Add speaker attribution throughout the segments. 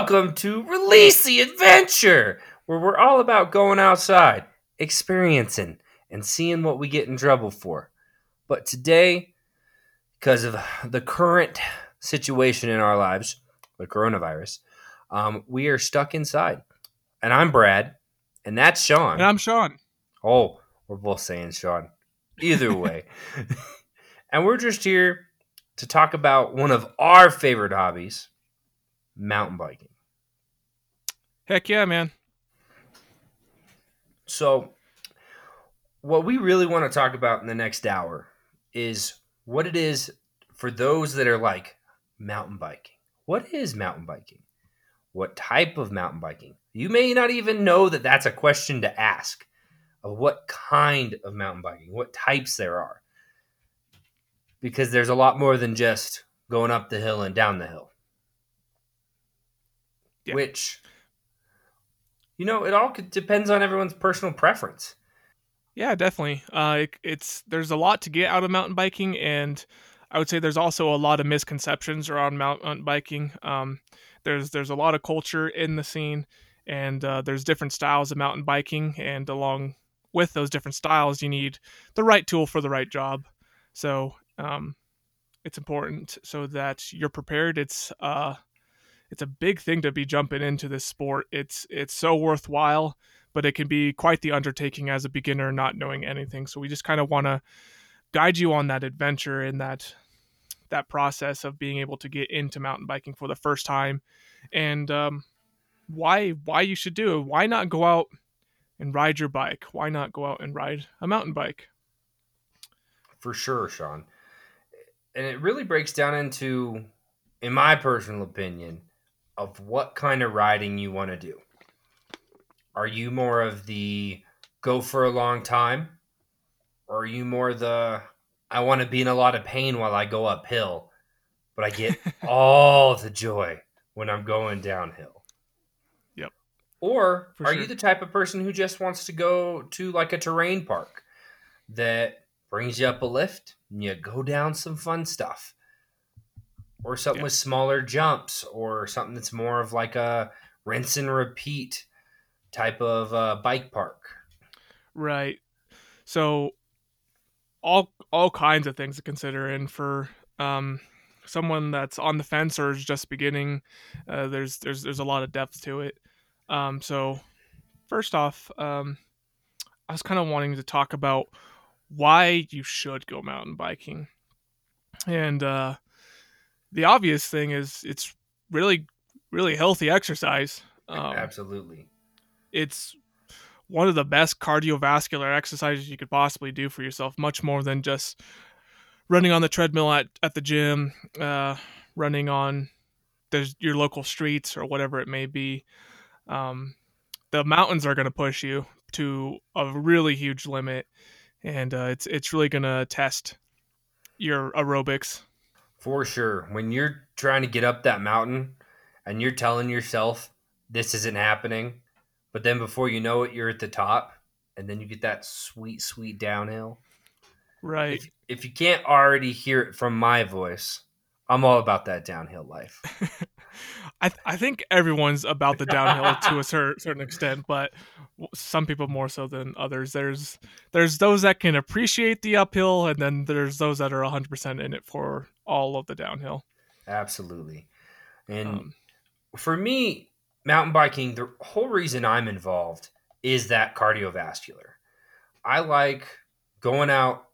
Speaker 1: Welcome to Release the Adventure, where we're all about going outside, experiencing, and seeing what we get in trouble for. But today, because of the current situation in our lives, the coronavirus, um, we are stuck inside. And I'm Brad, and that's Sean.
Speaker 2: And I'm Sean.
Speaker 1: Oh, we're both saying Sean. Either way. and we're just here to talk about one of our favorite hobbies mountain biking.
Speaker 2: Heck yeah, man.
Speaker 1: So, what we really want to talk about in the next hour is what it is for those that are like mountain biking. What is mountain biking? What type of mountain biking? You may not even know that that's a question to ask of what kind of mountain biking, what types there are. Because there's a lot more than just going up the hill and down the hill. Yeah. Which, you know, it all depends on everyone's personal preference.
Speaker 2: Yeah, definitely. Uh, it, it's there's a lot to get out of mountain biking, and I would say there's also a lot of misconceptions around mountain biking. Um, there's there's a lot of culture in the scene, and uh, there's different styles of mountain biking, and along with those different styles, you need the right tool for the right job. So um, it's important so that you're prepared. It's uh, it's a big thing to be jumping into this sport. It's it's so worthwhile, but it can be quite the undertaking as a beginner, not knowing anything. So we just kind of want to guide you on that adventure and that that process of being able to get into mountain biking for the first time, and um, why why you should do it. Why not go out and ride your bike? Why not go out and ride a mountain bike?
Speaker 1: For sure, Sean. And it really breaks down into, in my personal opinion, of what kind of riding you want to do. Are you more of the go for a long time? Or are you more the I want to be in a lot of pain while I go uphill, but I get all the joy when I'm going downhill?
Speaker 2: Yep.
Speaker 1: Or for are sure. you the type of person who just wants to go to like a terrain park that brings you up a lift and you go down some fun stuff? Or something yeah. with smaller jumps or something that's more of like a rinse and repeat type of uh, bike park.
Speaker 2: Right. So all all kinds of things to consider and for um, someone that's on the fence or is just beginning uh, there's there's there's a lot of depth to it. Um, so first off um, i was kind of wanting to talk about why you should go mountain biking. And uh, the obvious thing is it's really really healthy exercise.
Speaker 1: Um, Absolutely.
Speaker 2: It's one of the best cardiovascular exercises you could possibly do for yourself, much more than just running on the treadmill at, at the gym, uh, running on the, your local streets or whatever it may be. Um, the mountains are going to push you to a really huge limit, and uh, it's it's really going to test your aerobics
Speaker 1: for sure. When you're trying to get up that mountain and you're telling yourself this isn't happening, but then before you know it, you're at the top and then you get that sweet, sweet downhill.
Speaker 2: Right.
Speaker 1: If, if you can't already hear it from my voice, I'm all about that downhill life.
Speaker 2: I, th- I think everyone's about the downhill to a cer- certain extent, but some people more so than others. There's there's those that can appreciate the uphill, and then there's those that are 100% in it for all of the downhill.
Speaker 1: Absolutely. And um, for me, mountain biking, the whole reason I'm involved is that cardiovascular. I like going out,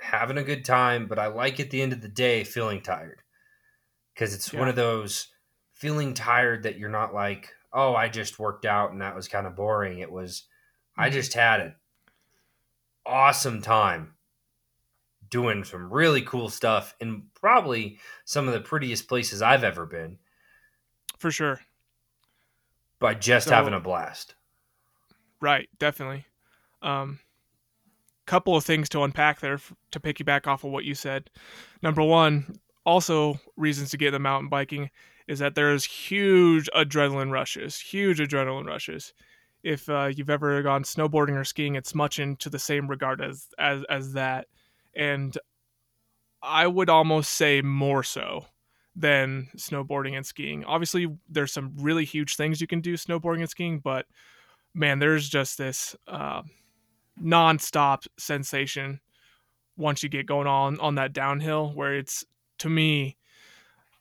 Speaker 1: having a good time, but I like at the end of the day feeling tired because it's yeah. one of those feeling tired that you're not like, oh, I just worked out and that was kind of boring. It was, mm-hmm. I just had an awesome time doing some really cool stuff in probably some of the prettiest places I've ever been.
Speaker 2: For sure.
Speaker 1: By just so, having a blast.
Speaker 2: Right, definitely. Um couple of things to unpack there to piggyback off of what you said. Number 1, also reasons to get into mountain biking is that there's huge adrenaline rushes, huge adrenaline rushes. If uh, you've ever gone snowboarding or skiing, it's much into the same regard as as as that and I would almost say more so than snowboarding and skiing. Obviously, there's some really huge things you can do snowboarding and skiing, but man, there's just this uh, nonstop sensation once you get going on on that downhill where it's to me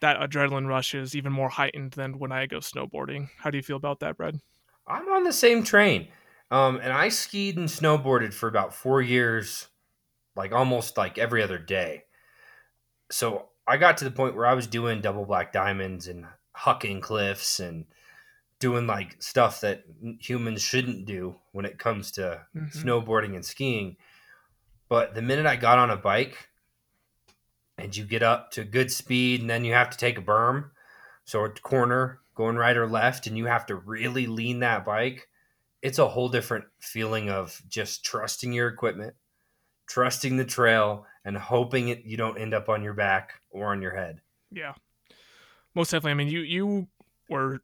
Speaker 2: that adrenaline rush is even more heightened than when I go snowboarding. How do you feel about that, Brad?
Speaker 1: I'm on the same train. Um, and I skied and snowboarded for about four years, like almost like every other day. So I got to the point where I was doing double black diamonds and hucking cliffs and doing like stuff that humans shouldn't do when it comes to mm-hmm. snowboarding and skiing. But the minute I got on a bike and you get up to good speed and then you have to take a berm, so a corner going right or left, and you have to really lean that bike, it's a whole different feeling of just trusting your equipment, trusting the trail, and hoping it, you don't end up on your back or on your head.
Speaker 2: Yeah, most definitely. I mean, you you were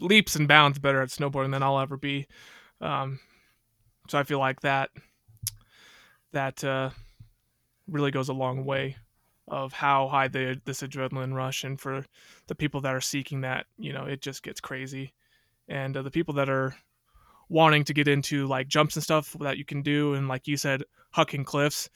Speaker 2: leaps and bounds better at snowboarding than I'll ever be. Um, so I feel like that that uh, really goes a long way of how high the this adrenaline rush and for the people that are seeking that you know it just gets crazy. And uh, the people that are wanting to get into like jumps and stuff that you can do and like you said hucking cliffs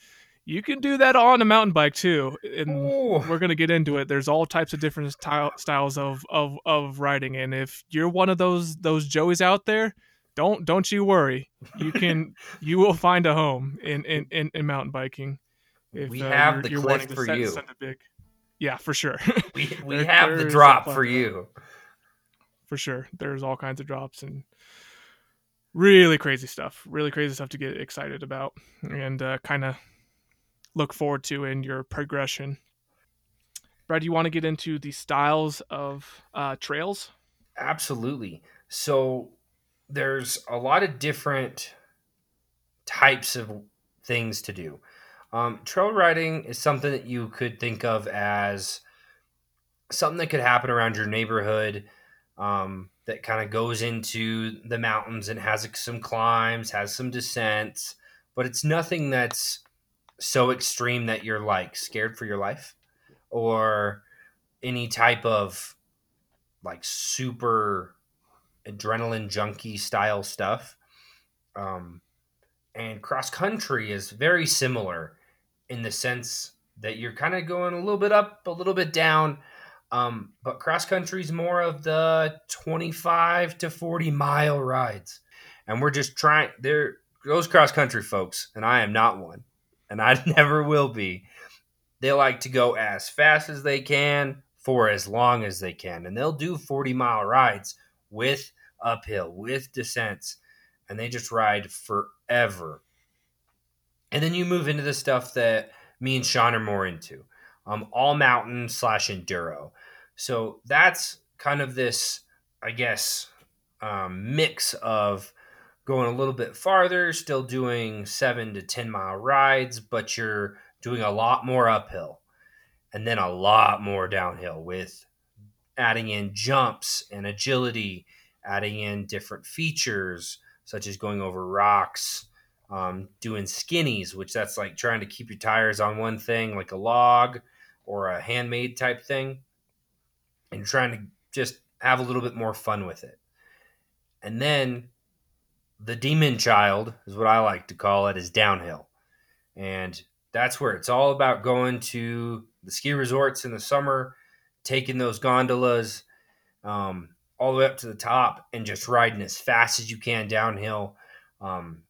Speaker 2: you can do that on a mountain bike too and Ooh. we're going to get into it. There's all types of different style, styles of, of of riding and if you're one of those those joeys out there don't don't you worry. You can you will find a home in in in, in mountain biking
Speaker 1: if, we uh, have you're, the you're cliff for send, you. Send
Speaker 2: big, yeah, for sure.
Speaker 1: we we there, have the drop for you.
Speaker 2: For sure, there's all kinds of drops and really crazy stuff. Really crazy stuff to get excited about and uh, kind of look forward to in your progression. Brad, you want to get into the styles of uh, trails?
Speaker 1: Absolutely. So there's a lot of different types of things to do. Um, trail riding is something that you could think of as something that could happen around your neighborhood um, that kind of goes into the mountains and has some climbs, has some descents, but it's nothing that's so extreme that you're like scared for your life or any type of like super adrenaline junkie style stuff. Um, and cross country is very similar in the sense that you're kind of going a little bit up, a little bit down. Um, but cross country is more of the 25 to 40 mile rides. And we're just trying, there goes cross country folks, and I am not one, and I never will be. They like to go as fast as they can for as long as they can. And they'll do 40 mile rides with uphill, with descents, and they just ride forever. And then you move into the stuff that me and Sean are more into, um, all mountain slash enduro. So that's kind of this, I guess, um, mix of going a little bit farther, still doing seven to 10 mile rides, but you're doing a lot more uphill and then a lot more downhill with adding in jumps and agility, adding in different features such as going over rocks, um, doing skinnies, which that's like trying to keep your tires on one thing, like a log or a handmade type thing, and trying to just have a little bit more fun with it. And then the demon child is what I like to call it is downhill. And that's where it's all about going to the ski resorts in the summer, taking those gondolas um, all the way up to the top and just riding as fast as you can downhill. Um,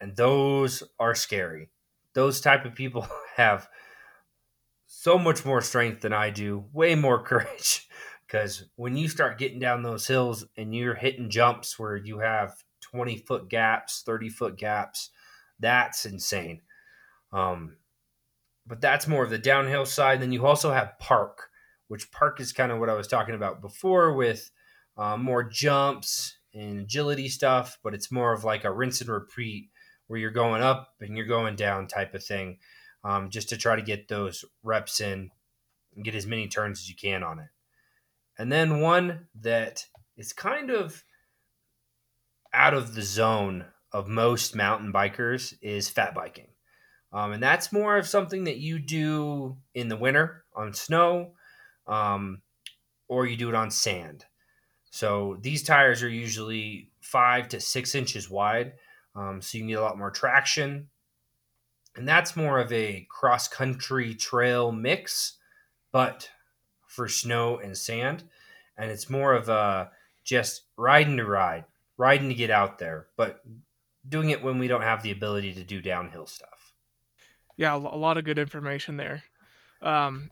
Speaker 1: and those are scary. Those type of people have so much more strength than I do, way more courage. Because when you start getting down those hills and you're hitting jumps where you have 20 foot gaps, 30 foot gaps, that's insane. Um, but that's more of the downhill side. Then you also have park, which park is kind of what I was talking about before with uh, more jumps and agility stuff, but it's more of like a rinse and repeat where you're going up and you're going down type of thing, um, just to try to get those reps in and get as many turns as you can on it. And then one that is kind of out of the zone of most mountain bikers is fat biking. Um, and that's more of something that you do in the winter on snow. um, or you do it on sand. So these tires are usually five to six inches wide, um, so you need a lot more traction. And that's more of a cross country trail mix, but for snow and sand. And it's more of a just riding to ride, riding to get out there, but doing it when we don't have the ability to do downhill stuff.
Speaker 2: Yeah, a lot of good information there. Um,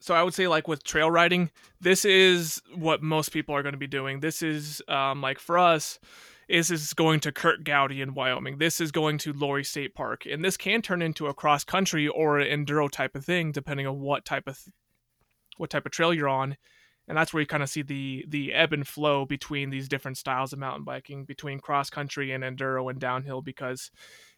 Speaker 2: so I would say like with trail riding, this is what most people are going to be doing. This is um, like for us, this is going to Curt Gowdy in Wyoming. This is going to Lory State Park, and this can turn into a cross country or an enduro type of thing, depending on what type of what type of trail you're on. And that's where you kind of see the the ebb and flow between these different styles of mountain biking, between cross country and enduro and downhill. Because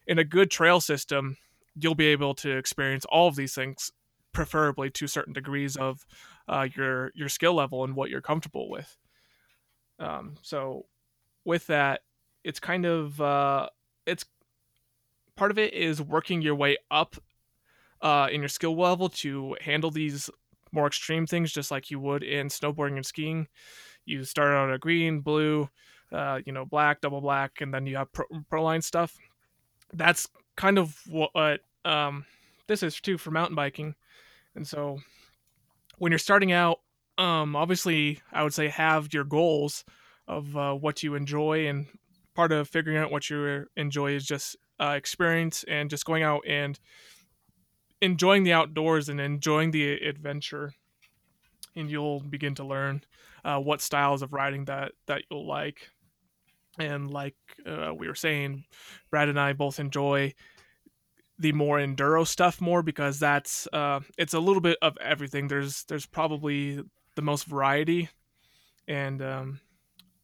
Speaker 2: in a good trail system, you'll be able to experience all of these things preferably to certain degrees of uh, your your skill level and what you're comfortable with. Um, so with that, it's kind of uh, it's part of it is working your way up uh, in your skill level to handle these more extreme things, just like you would in snowboarding and skiing. You start out a green, blue, uh, you know, black, double black, and then you have pro, pro line stuff. That's kind of what um, this is too for mountain biking. And so when you're starting out, um, obviously, I would say have your goals of uh, what you enjoy, and part of figuring out what you enjoy is just uh, experience and just going out and enjoying the outdoors and enjoying the adventure. And you'll begin to learn uh, what styles of riding that that you'll like. And like uh, we were saying, Brad and I both enjoy the more enduro stuff more because that's uh, it's a little bit of everything. There's there's probably the most variety, and um,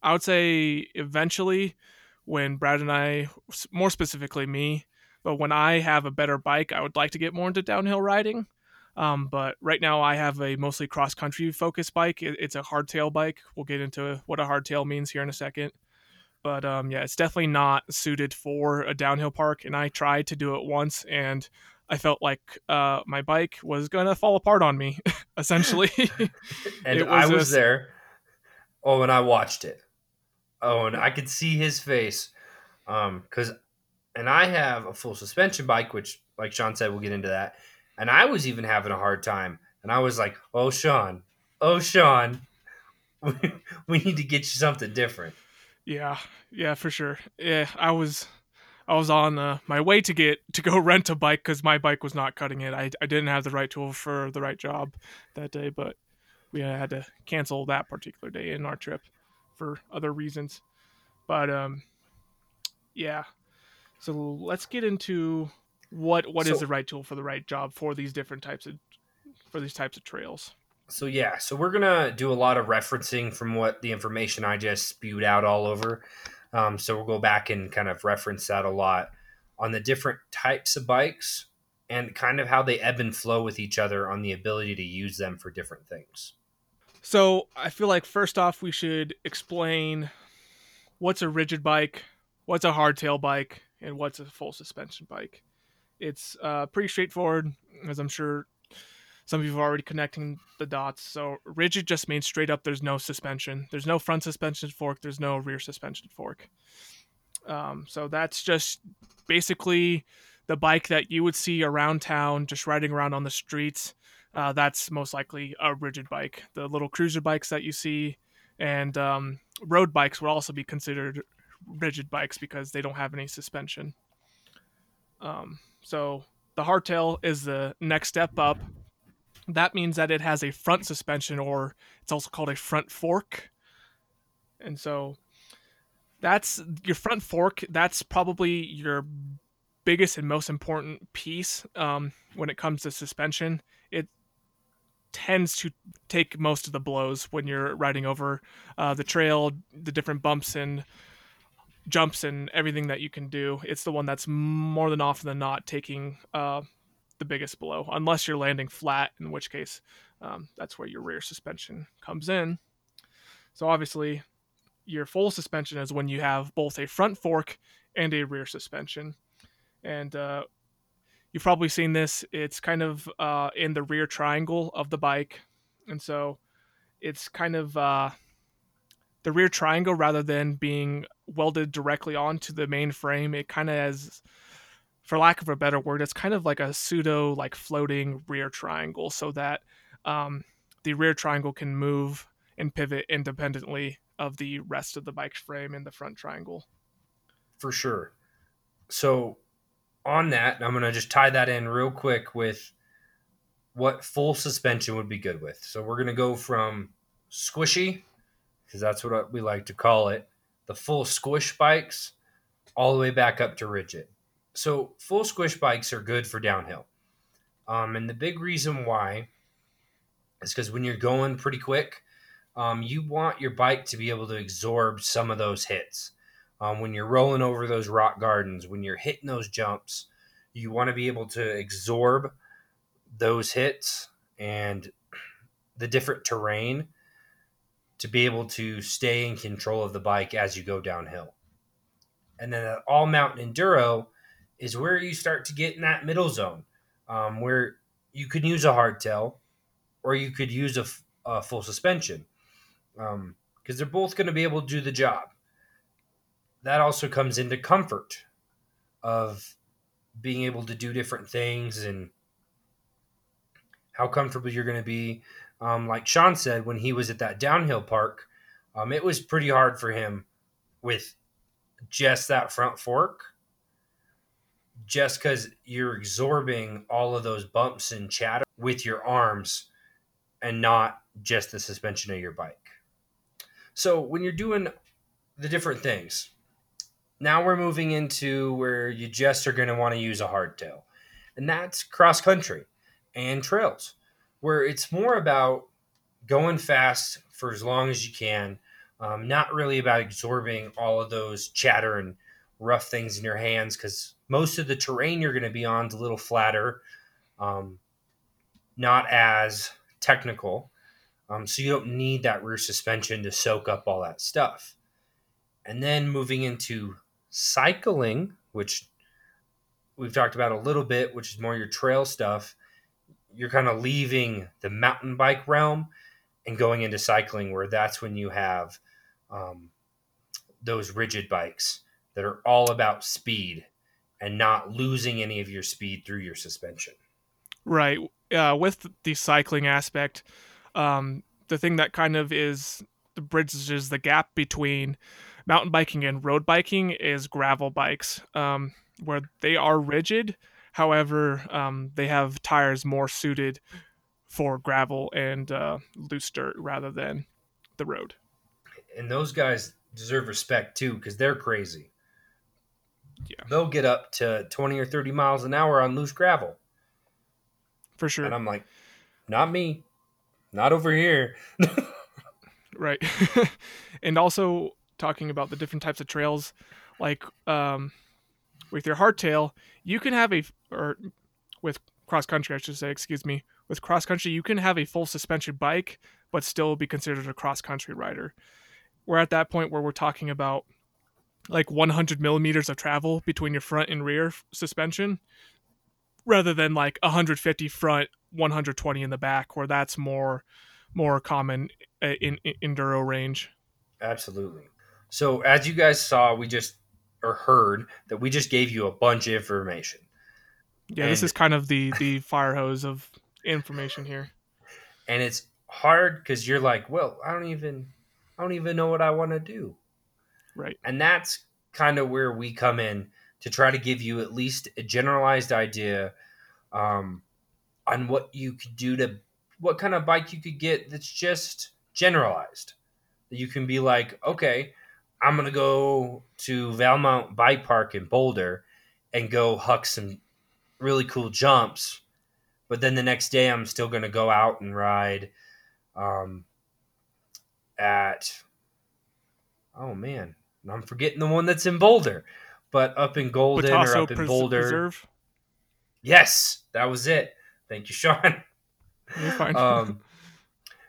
Speaker 2: I would say eventually when Brad and I, more specifically me, but when I have a better bike, I would like to get more into downhill riding. Um, but right now, I have a mostly cross country focused bike. It, it's a hardtail bike. We'll get into what a hardtail means here in a second. But um, yeah, it's definitely not suited for a downhill park. And I tried to do it once, and I felt like uh, my bike was gonna fall apart on me, essentially.
Speaker 1: and was I was a... there. Oh, and I watched it. Oh, and I could see his face, um, because, and I have a full suspension bike, which, like Sean said, we'll get into that. And I was even having a hard time, and I was like, "Oh, Sean, oh, Sean, we need to get you something different."
Speaker 2: Yeah, yeah, for sure. Yeah, I was I was on uh, my way to get to go rent a bike because my bike was not cutting it. I, I didn't have the right tool for the right job that day, but we had to cancel that particular day in our trip for other reasons. But um, yeah. So let's get into what what so, is the right tool for the right job for these different types of for these types of trails.
Speaker 1: So yeah, so we're gonna do a lot of referencing from what the information I just spewed out all over. Um, so we'll go back and kind of reference that a lot on the different types of bikes and kind of how they ebb and flow with each other on the ability to use them for different things.
Speaker 2: So I feel like first off, we should explain what's a rigid bike, what's a hardtail bike, and what's a full suspension bike. It's uh, pretty straightforward, as I'm sure some of you are already connecting the dots. So rigid just means straight up. There's no suspension. There's no front suspension fork. There's no rear suspension fork. Um, so that's just basically the bike that you would see around town, just riding around on the streets. Uh, that's most likely a rigid bike. The little cruiser bikes that you see, and um, road bikes would also be considered rigid bikes because they don't have any suspension. Um, so the hardtail is the next step up that means that it has a front suspension or it's also called a front fork. And so that's your front fork. That's probably your biggest and most important piece um, when it comes to suspension. It tends to take most of the blows when you're riding over uh, the trail, the different bumps and jumps and everything that you can do. It's the one that's more than often than not taking uh, the biggest blow, unless you're landing flat, in which case um, that's where your rear suspension comes in. So obviously, your full suspension is when you have both a front fork and a rear suspension. And uh, you've probably seen this. It's kind of uh, in the rear triangle of the bike. and so it's kind of uh, the rear triangle rather than being welded directly onto the main frame. It kind of has, for lack of a better word, it's kind of like a pseudo like floating rear triangle, so that um, the rear triangle can move and pivot independently of the rest of the bike's frame in the front triangle.
Speaker 1: For sure. So on that, I'm going to just tie that in real quick with what full suspension would be good with. So we're going to go from squishy, because that's what we like to call it, the full squish bikes, all the way back up to rigid. So full squish bikes are good for downhill. Um, and the big reason why is because when you're going pretty quick, um, you want your bike to be able to absorb some of those hits. Um, when you're rolling over those rock gardens, when you're hitting those jumps, you want to be able to absorb those hits and the different terrain to be able to stay in control of the bike as you go downhill. And then all mountain enduro is where you start to get in that middle zone um, where you could use a hardtail or you could use a, a full suspension because um, they're both going to be able to do the job. That also comes into comfort of being able to do different things and how comfortable you're going to be. Um, like Sean said, when he was at that downhill park, um, it was pretty hard for him with just that front fork, just because you're absorbing all of those bumps and chatter with your arms and not just the suspension of your bike. So when you're doing the different things, now we're moving into where you just are going to want to use a hardtail, and that's cross country and trails, where it's more about going fast for as long as you can, um, not really about absorbing all of those chatter and rough things in your hands because most of the terrain you're going to be on is a little flatter, um, not as technical. Um, so you don't need that rear suspension to soak up all that stuff. And then moving into cycling, which we've talked about a little bit, which is more your trail stuff you're kind of leaving the mountain bike realm and going into cycling, where that's when you have um, those rigid bikes that are all about speed and not losing any of your speed through your suspension.
Speaker 2: Right. Uh, with the cycling aspect, um, the thing that kind of is the bridges the gap between mountain biking and road biking is gravel bikes, um, where they are rigid However, um, they have tires more suited for gravel and uh, loose dirt rather than the road.
Speaker 1: And those guys deserve respect too because they're crazy.
Speaker 2: Yeah.
Speaker 1: They'll get up to 20 or 30 miles an hour on loose gravel.
Speaker 2: For sure.
Speaker 1: And I'm like, not me. Not over here.
Speaker 2: right. and also talking about the different types of trails, like um, with your hardtail, you can have a or with cross country, I should say, excuse me. With cross country, you can have a full suspension bike, but still be considered a cross country rider. We're at that point where we're talking about like 100 millimeters of travel between your front and rear suspension, rather than like 150 front, 120 in the back, where that's more more common uh, in, in enduro range.
Speaker 1: Absolutely. So as you guys saw, we just or heard that we just gave you a bunch of information.
Speaker 2: Yeah, and, this is kind of the the fire hose of information here.
Speaker 1: And it's hard because you're like, well, I don't even I don't even know what I want to do.
Speaker 2: Right.
Speaker 1: And that's kind of where we come in to try to give you at least a generalized idea um, on what you could do to what kind of bike you could get that's just generalized. That you can be like, okay, I'm gonna go to Valmont Bike Park in Boulder and go huck some really cool jumps, but then the next day I'm still gonna go out and ride um, at oh man, I'm forgetting the one that's in Boulder, but up in Golden or up in Pres- Boulder. Preserve? Yes, that was it. Thank you, Sean.
Speaker 2: You're fine.
Speaker 1: um,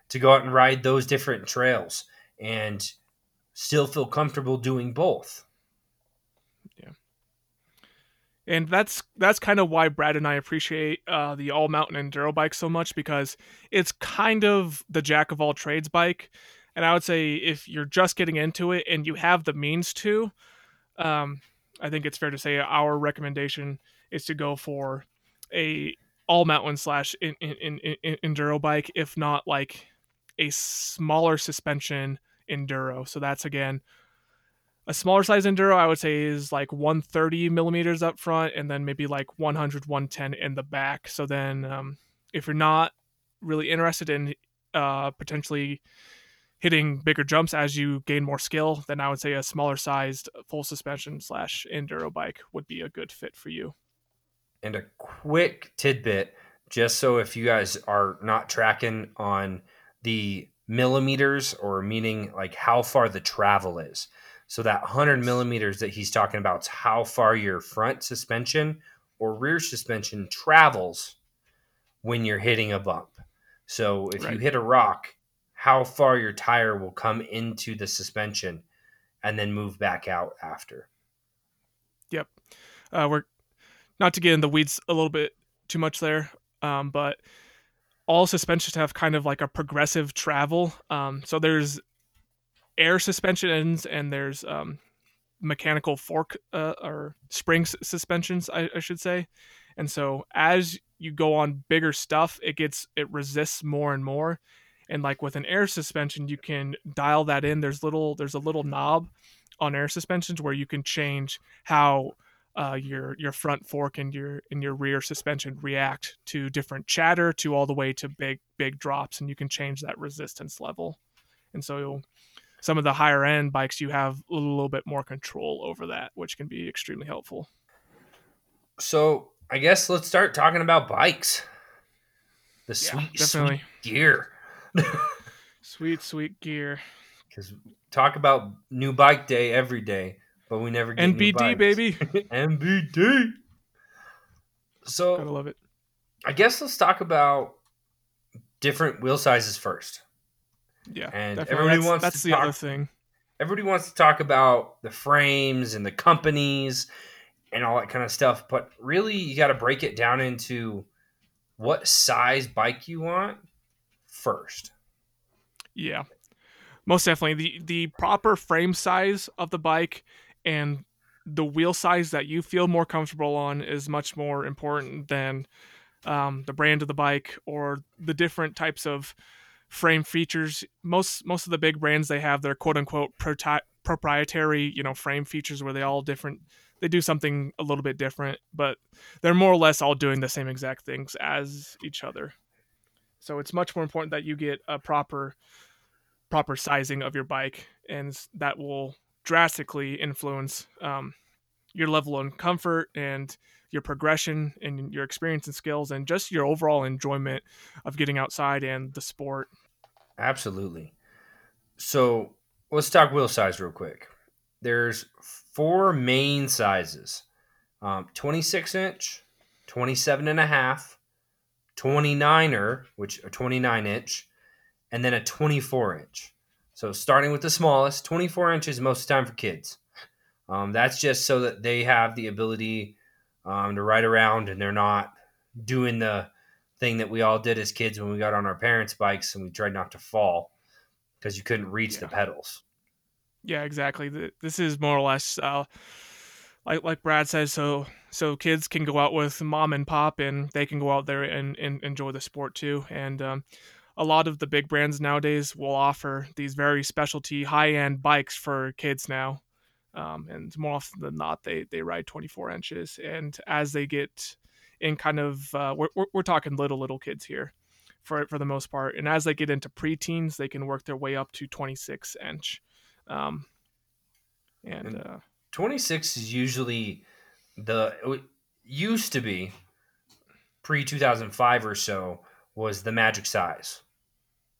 Speaker 1: to go out and ride those different trails and still feel comfortable doing both.
Speaker 2: Yeah. and that's that's kind of why Brad and I appreciate uh, the all mountain enduro bike so much because it's kind of the jack of all trades bike. And I would say if you're just getting into it and you have the means to, um, I think it's fair to say our recommendation is to go for a all mountain slash in, in, in, enduro bike, if not like a smaller suspension enduro. So that's again a smaller size enduro i would say is like 130 millimeters up front and then maybe like 100 110 in the back so then um, if you're not really interested in uh, potentially hitting bigger jumps as you gain more skill then i would say a smaller sized full suspension slash enduro bike would be a good fit for you
Speaker 1: and a quick tidbit just so if you guys are not tracking on the millimeters or meaning like how far the travel is so that 100 millimeters that he's talking about is how far your front suspension or rear suspension travels when you're hitting a bump. So if right. you hit a rock, how far your tire will come into the suspension and then move back out after.
Speaker 2: Yep. Uh, we're not to get in the weeds a little bit too much there, um, but all suspensions have kind of like a progressive travel. Um, so there's air suspensions and there's um, mechanical fork uh, or spring suspensions, I, I, should say. And so as you go on bigger stuff, it gets it resists more and more. And like with an air suspension, you can dial that in. There's little there's a little knob on air suspensions where you can change how uh, your your front fork and your and your rear suspension react to different chatter to all the way to big big drops, and you can change that resistance level. And so some of the higher end bikes you have a little bit more control over that which can be extremely helpful.
Speaker 1: So i guess let's start talking about bikes. The sweet, yeah, sweet gear.
Speaker 2: Sweet sweet gear.
Speaker 1: Because talk about new bike day every day but we never get
Speaker 2: nbd baby.
Speaker 1: Nbd so
Speaker 2: gotta love it.
Speaker 1: I guess let's talk about different wheel sizes first.
Speaker 2: Yeah,
Speaker 1: and definitely. everybody
Speaker 2: that's,
Speaker 1: wants
Speaker 2: that's
Speaker 1: to
Speaker 2: the
Speaker 1: talk,
Speaker 2: other thing.
Speaker 1: Everybody wants to talk about the frames and the companies and all that kind of stuff, but really you got to break it down into what size bike you want first.
Speaker 2: Yeah, most definitely. The the proper frame size of the bike and the wheel size that you feel more comfortable on is much more important than um, the brand of the bike or the different types of frame features. Most most of the big brands they have their quote unquote proti- proprietary you know frame features where they all different. They do something a little bit different, but they're more or less all doing the same exact things as each other. So it's much more important that you get a proper proper sizing of your bike, and that will drastically influence um, your level of comfort and your progression and your experience and skills and just your overall enjoyment of getting outside and the sport.
Speaker 1: Absolutely. So let's talk wheel size real quick. There's four main sizes um, 26 inch, 27 and a half, 29er, which a 29 inch, and then a 24 inch. So starting with the smallest, 24 inches most of the time for kids. Um, that's just so that they have the ability um, to ride around and they're not doing the thing that we all did as kids when we got on our parents' bikes and we tried not to fall because you couldn't reach yeah. the pedals.
Speaker 2: Yeah, exactly. This is more or less uh, like like Brad says. So so kids can go out with mom and pop and they can go out there and, and enjoy the sport too. And um, a lot of the big brands nowadays will offer these very specialty high end bikes for kids now. Um, and more often than not, they they ride 24 inches. And as they get in, kind of, uh, we're, we're talking little little kids here, for for the most part. And as they get into preteens, they can work their way up to 26 inch. Um, and, and uh,
Speaker 1: 26 is usually the used to be pre 2005 or so was the magic size.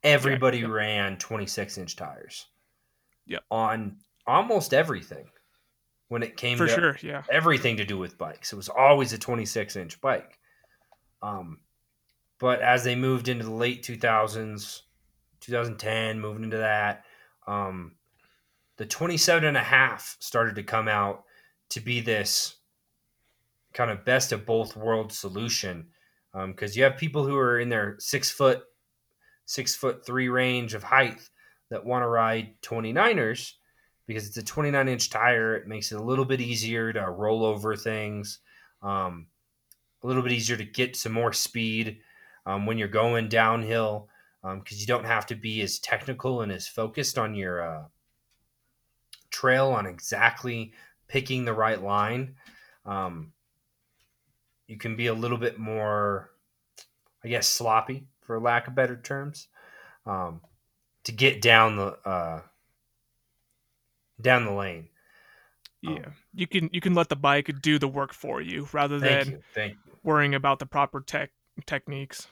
Speaker 1: Everybody yeah, ran 26 inch tires.
Speaker 2: Yeah.
Speaker 1: On almost everything when it came
Speaker 2: for
Speaker 1: to
Speaker 2: sure, yeah,
Speaker 1: everything to do with bikes. It was always a 26 inch bike. Um, but as they moved into the late 2000s, 2010, moving into that, um, the 27 and a half started to come out to be this kind of best of both worlds solution because um, you have people who are in their six foot, six foot three range of height that want to ride 29ers because it's a 29 inch tire. It makes it a little bit easier to roll over things, um, a little bit easier to get some more speed um, when you're going downhill because um, you don't have to be as technical and as focused on your uh, trail on exactly picking the right line. Um, you can be a little bit more, I guess, sloppy for lack of better terms, um, to get down the uh, down the lane.
Speaker 2: Yeah, um, you can you can let the bike do the work for you rather than
Speaker 1: you, you.
Speaker 2: worrying about the proper tech techniques.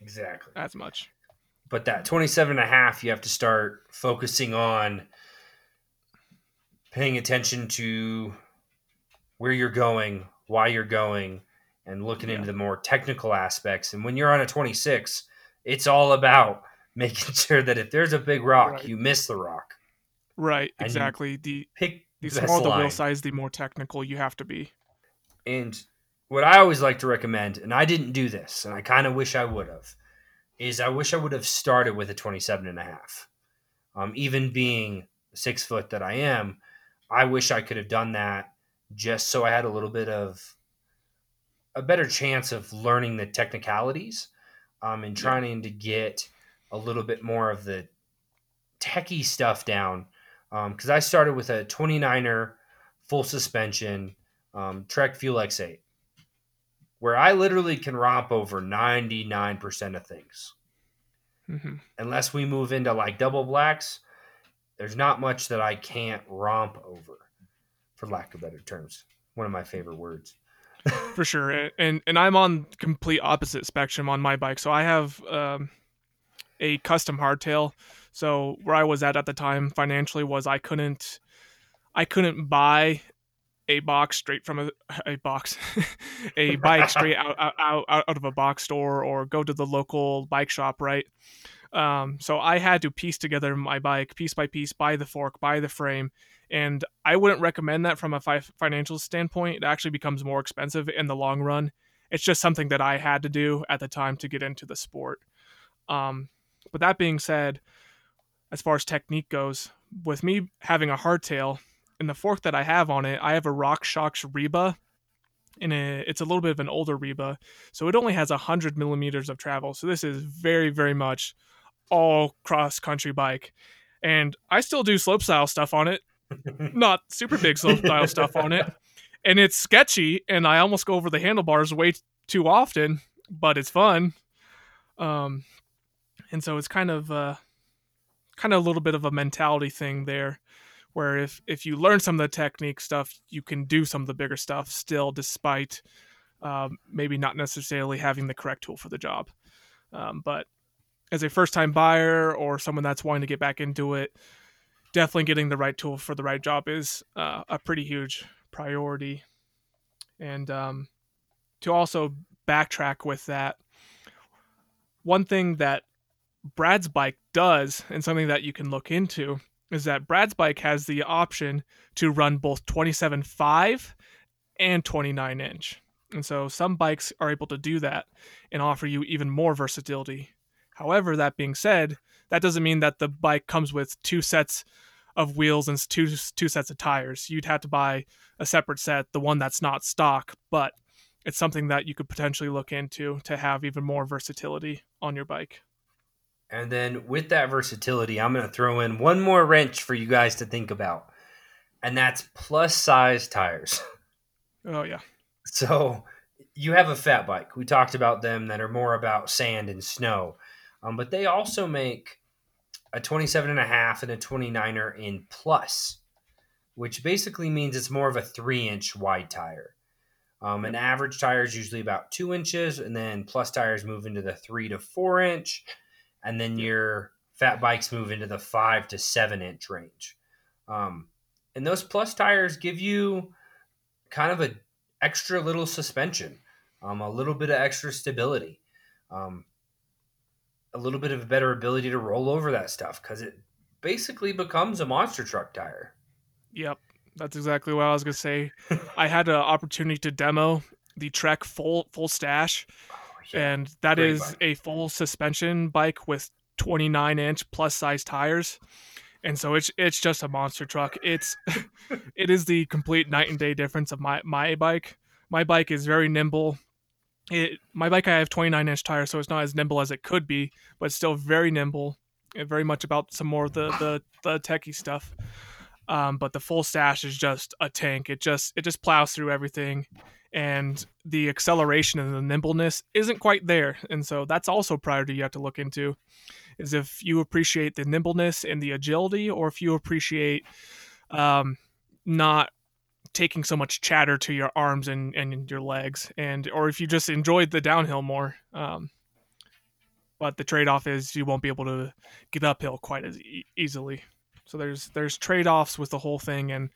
Speaker 1: Exactly.
Speaker 2: As much.
Speaker 1: But that 27 and a half, you have to start focusing on paying attention to where you're going, why you're going, and looking yeah. into the more technical aspects. And when you're on a 26, it's all about making sure that if there's a big rock, right. you miss the rock.
Speaker 2: Right, exactly. The pick the smaller the wheel size, the more technical you have to be.
Speaker 1: And what I always like to recommend, and I didn't do this, and I kind of wish I would have, is I wish I would have started with a 27 and a half. Um, even being six foot that I am, I wish I could have done that just so I had a little bit of a better chance of learning the technicalities um, and trying to get a little bit more of the techie stuff down. Because um, I started with a 29er full suspension um, Trek Fuel EX 8, where I literally can romp over 99% of things. Mm-hmm. Unless we move into like double blacks, there's not much that I can't romp over, for lack of better terms. One of my favorite words.
Speaker 2: for sure, and and I'm on complete opposite spectrum on my bike. So I have um, a custom hardtail. So where I was at at the time financially was I couldn't, I couldn't buy a box straight from a, a box, a bike straight out, out out of a box store or go to the local bike shop, right? Um, so I had to piece together my bike piece by piece, buy the fork, buy the frame, and I wouldn't recommend that from a fi- financial standpoint. It actually becomes more expensive in the long run. It's just something that I had to do at the time to get into the sport. Um, but that being said, as far as technique goes, with me having a hardtail and the fork that I have on it, I have a RockShox Reba, and it's a little bit of an older Reba, so it only has hundred millimeters of travel. So this is very, very much all cross country bike. And I still do slopestyle stuff on it, not super big slopestyle stuff on it. And it's sketchy, and I almost go over the handlebars way too often, but it's fun. Um, and so it's kind of uh, kind of a little bit of a mentality thing there, where if if you learn some of the technique stuff, you can do some of the bigger stuff still, despite um, maybe not necessarily having the correct tool for the job. Um, but as a first time buyer or someone that's wanting to get back into it, definitely getting the right tool for the right job is uh, a pretty huge priority. And um, to also backtrack with that, one thing that Brad's bike does, and something that you can look into, is that Brad's bike has the option to run both 27.5 and 29 inch. And so some bikes are able to do that and offer you even more versatility However, that being said, that doesn't mean that the bike comes with two sets of wheels and two two sets of tires. You'd have to buy a separate set, the one that's not stock, but it's something that you could potentially look into to have even more versatility on your bike.
Speaker 1: And then with that versatility, I'm going to throw in one more wrench for you guys to think about. And that's plus size tires.
Speaker 2: Oh yeah.
Speaker 1: So you have a fat bike. We talked about them that are more about sand and snow. Um, but they also make a 27 and a half and a 29er in plus, which basically means it's more of a three inch wide tire. Um, an average tire is usually about two inches, and then plus tires move into the three to four inch, and then your fat bikes move into the five to seven inch range. Um, and those plus tires give you kind of a extra little suspension, um, a little bit of extra stability. Um, a little bit of a better ability to roll over that stuff because it basically becomes a monster truck tire.
Speaker 2: Yep. that's exactly what I was gonna say. I had an opportunity to demo the Trek full full Stache, oh, yeah. and that Great is bike. a full suspension bike with 29 inch plus size tires, and so it's it's just a monster truck. It's it is the complete night and day difference of my my bike. My bike is very nimble. It my bike I have 29 inch tires, so it's not as nimble as it could be, but still very nimble. And very much about some more of the the the techie stuff. Um, but the full Stache is just a tank. It just it just plows through everything, and the acceleration and the nimbleness isn't quite there. And so that's also priority you have to look into, is if you appreciate the nimbleness and the agility, or if you appreciate um, not taking so much chatter to your arms and, and your legs, and or if you just enjoyed the downhill more. Um, but the trade-off is you won't be able to get uphill quite as e- easily. So there's there's trade-offs with the whole thing and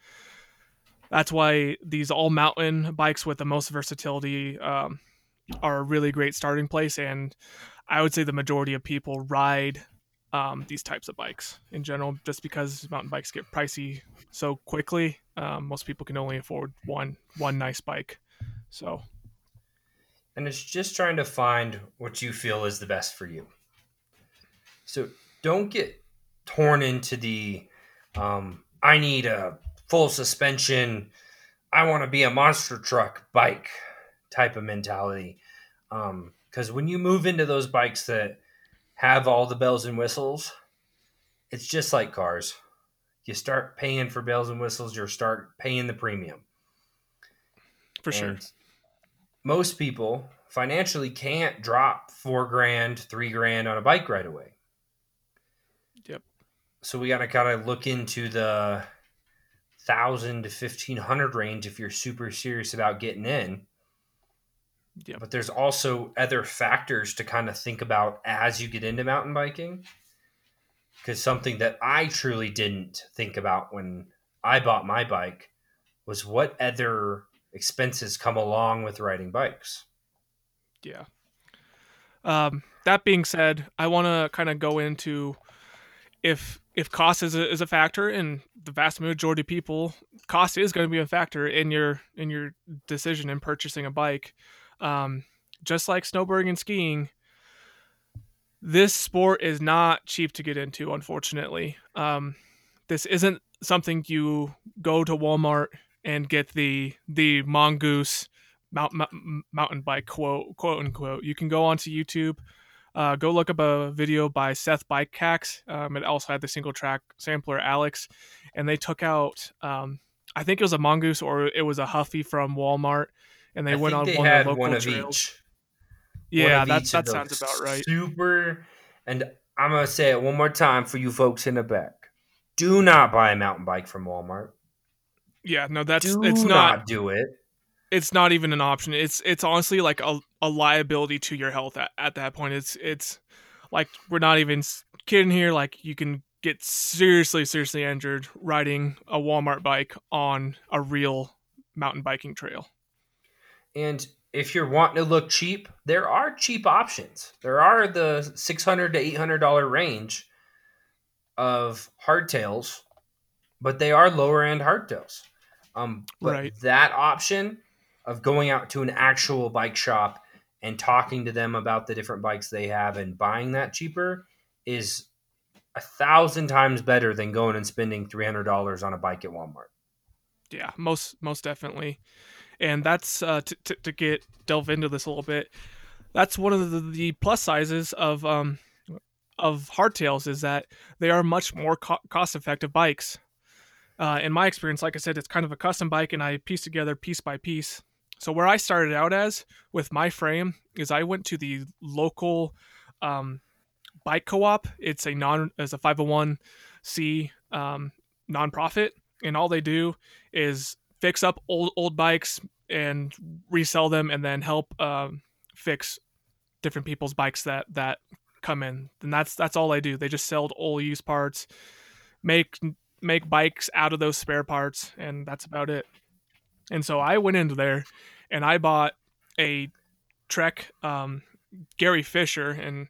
Speaker 2: that's why these all mountain bikes with the most versatility um, are a really great starting place and I would say the majority of people ride um, these types of bikes in general just because mountain bikes get pricey so quickly um, most people can only afford one one nice bike. So.
Speaker 1: And it's just trying to find what you feel is the best for you. So don't get torn into the um, I need a full suspension, I want to be a monster truck bike type of mentality. Because um, when you move into those bikes that have all the bells and whistles, it's just like cars. You start paying for bells and whistles, you start paying the premium.
Speaker 2: For sure.
Speaker 1: most people financially can't drop four grand, three grand on a bike right away Yep. so we got to kind of look into the thousand to fifteen hundred range if you're super serious about getting in. Yeah. But there's also other factors to kind of think about as you get into mountain biking. Because something that I truly didn't think about when I bought my bike was what other expenses come along with riding bikes.
Speaker 2: Yeah. Um, that being said, I want to kind of go into if if cost is a, is a factor and the vast majority of people cost is going to be a factor in your in your decision in purchasing a bike um, just like snowboarding and skiing this sport is not cheap to get into unfortunately um, this isn't something you go to walmart and get the the mongoose mount, mountain bike quote quote unquote you can go onto youtube uh, go look up a video by Seth Bike Hacks. Um, it also had the single track sampler Alex, and they took out, um, I think it was a mongoose or it was a huffy from Walmart, and they I went on they one of the local one of trails. Each. Yeah, that that sounds about right.
Speaker 1: Super, and I'm gonna say it one more time for you folks in the back. Do not buy a mountain bike from Walmart.
Speaker 2: Yeah, no, that's do it's not,
Speaker 1: not do it
Speaker 2: it's not even an option. It's it's honestly like a, a liability to your health at, at that point. It's it's like we're not even kidding here. Like you can get seriously seriously injured riding a Walmart bike on a real mountain biking trail.
Speaker 1: And if you're wanting to look cheap, there are cheap options. There are the six hundred to eight hundred dollar range of hardtails, but they are lower end hardtails. Um, but right. that option of going out to an actual bike shop and talking to them about the different bikes they have and buying that cheaper is a thousand times better than going and spending three hundred dollars on a bike at Walmart.
Speaker 2: Yeah, most most definitely, and that's uh, to, to, to get delve into this a little bit. That's one of the, the plus sizes of um of hardtails is that they are much more co- cost effective bikes. Uh, in my experience, like I said, it's kind of a custom bike, and I piece together piece by piece so where I started out as with my frame is I went to the local um, bike co-op. It's a non as a 501c um, nonprofit, and all they do is fix up old old bikes and resell them, and then help um, fix different people's bikes that that come in. And that's that's all they do. They just sell old used parts, make make bikes out of those spare parts, and that's about it. And so I went into there and I bought a Trek um, Gary Fisher. And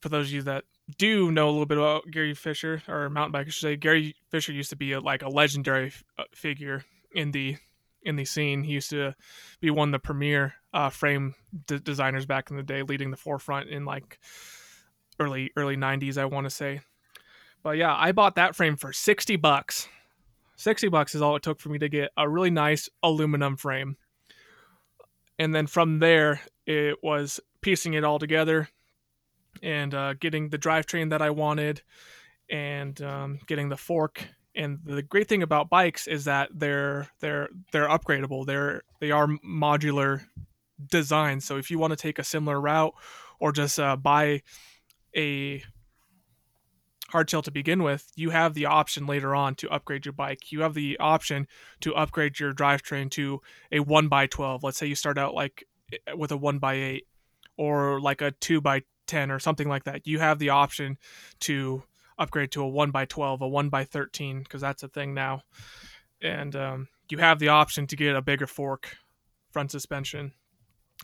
Speaker 2: for those of you that do know a little bit about Gary Fisher or mountain bike, I should say. Gary Fisher used to be a, like a legendary f- uh, figure in the in the scene. He used to be one of the premier uh, frame d- designers back in the day, leading the forefront in like early early '90s, I want to say. But yeah, I bought that frame for sixty bucks. Sixty bucks is all it took for me to get a really nice aluminum frame. And then from there, it was piecing it all together and uh, getting the drivetrain that I wanted and um, getting the fork. And the great thing about bikes is that they're they're they're upgradable. They're they are modular designs. So if you want to take a similar route or just uh, buy a hardtail to begin with, you have the option later on to upgrade your bike. You have the option to upgrade your drivetrain to a one by twelve. Let's say you start out like eh, with a one by eight or like a two by 10 or something like that, you have the option to upgrade to a 1 by 12 a 1 by 13 because that's a thing now. And um, you have the option to get a bigger fork, front suspension,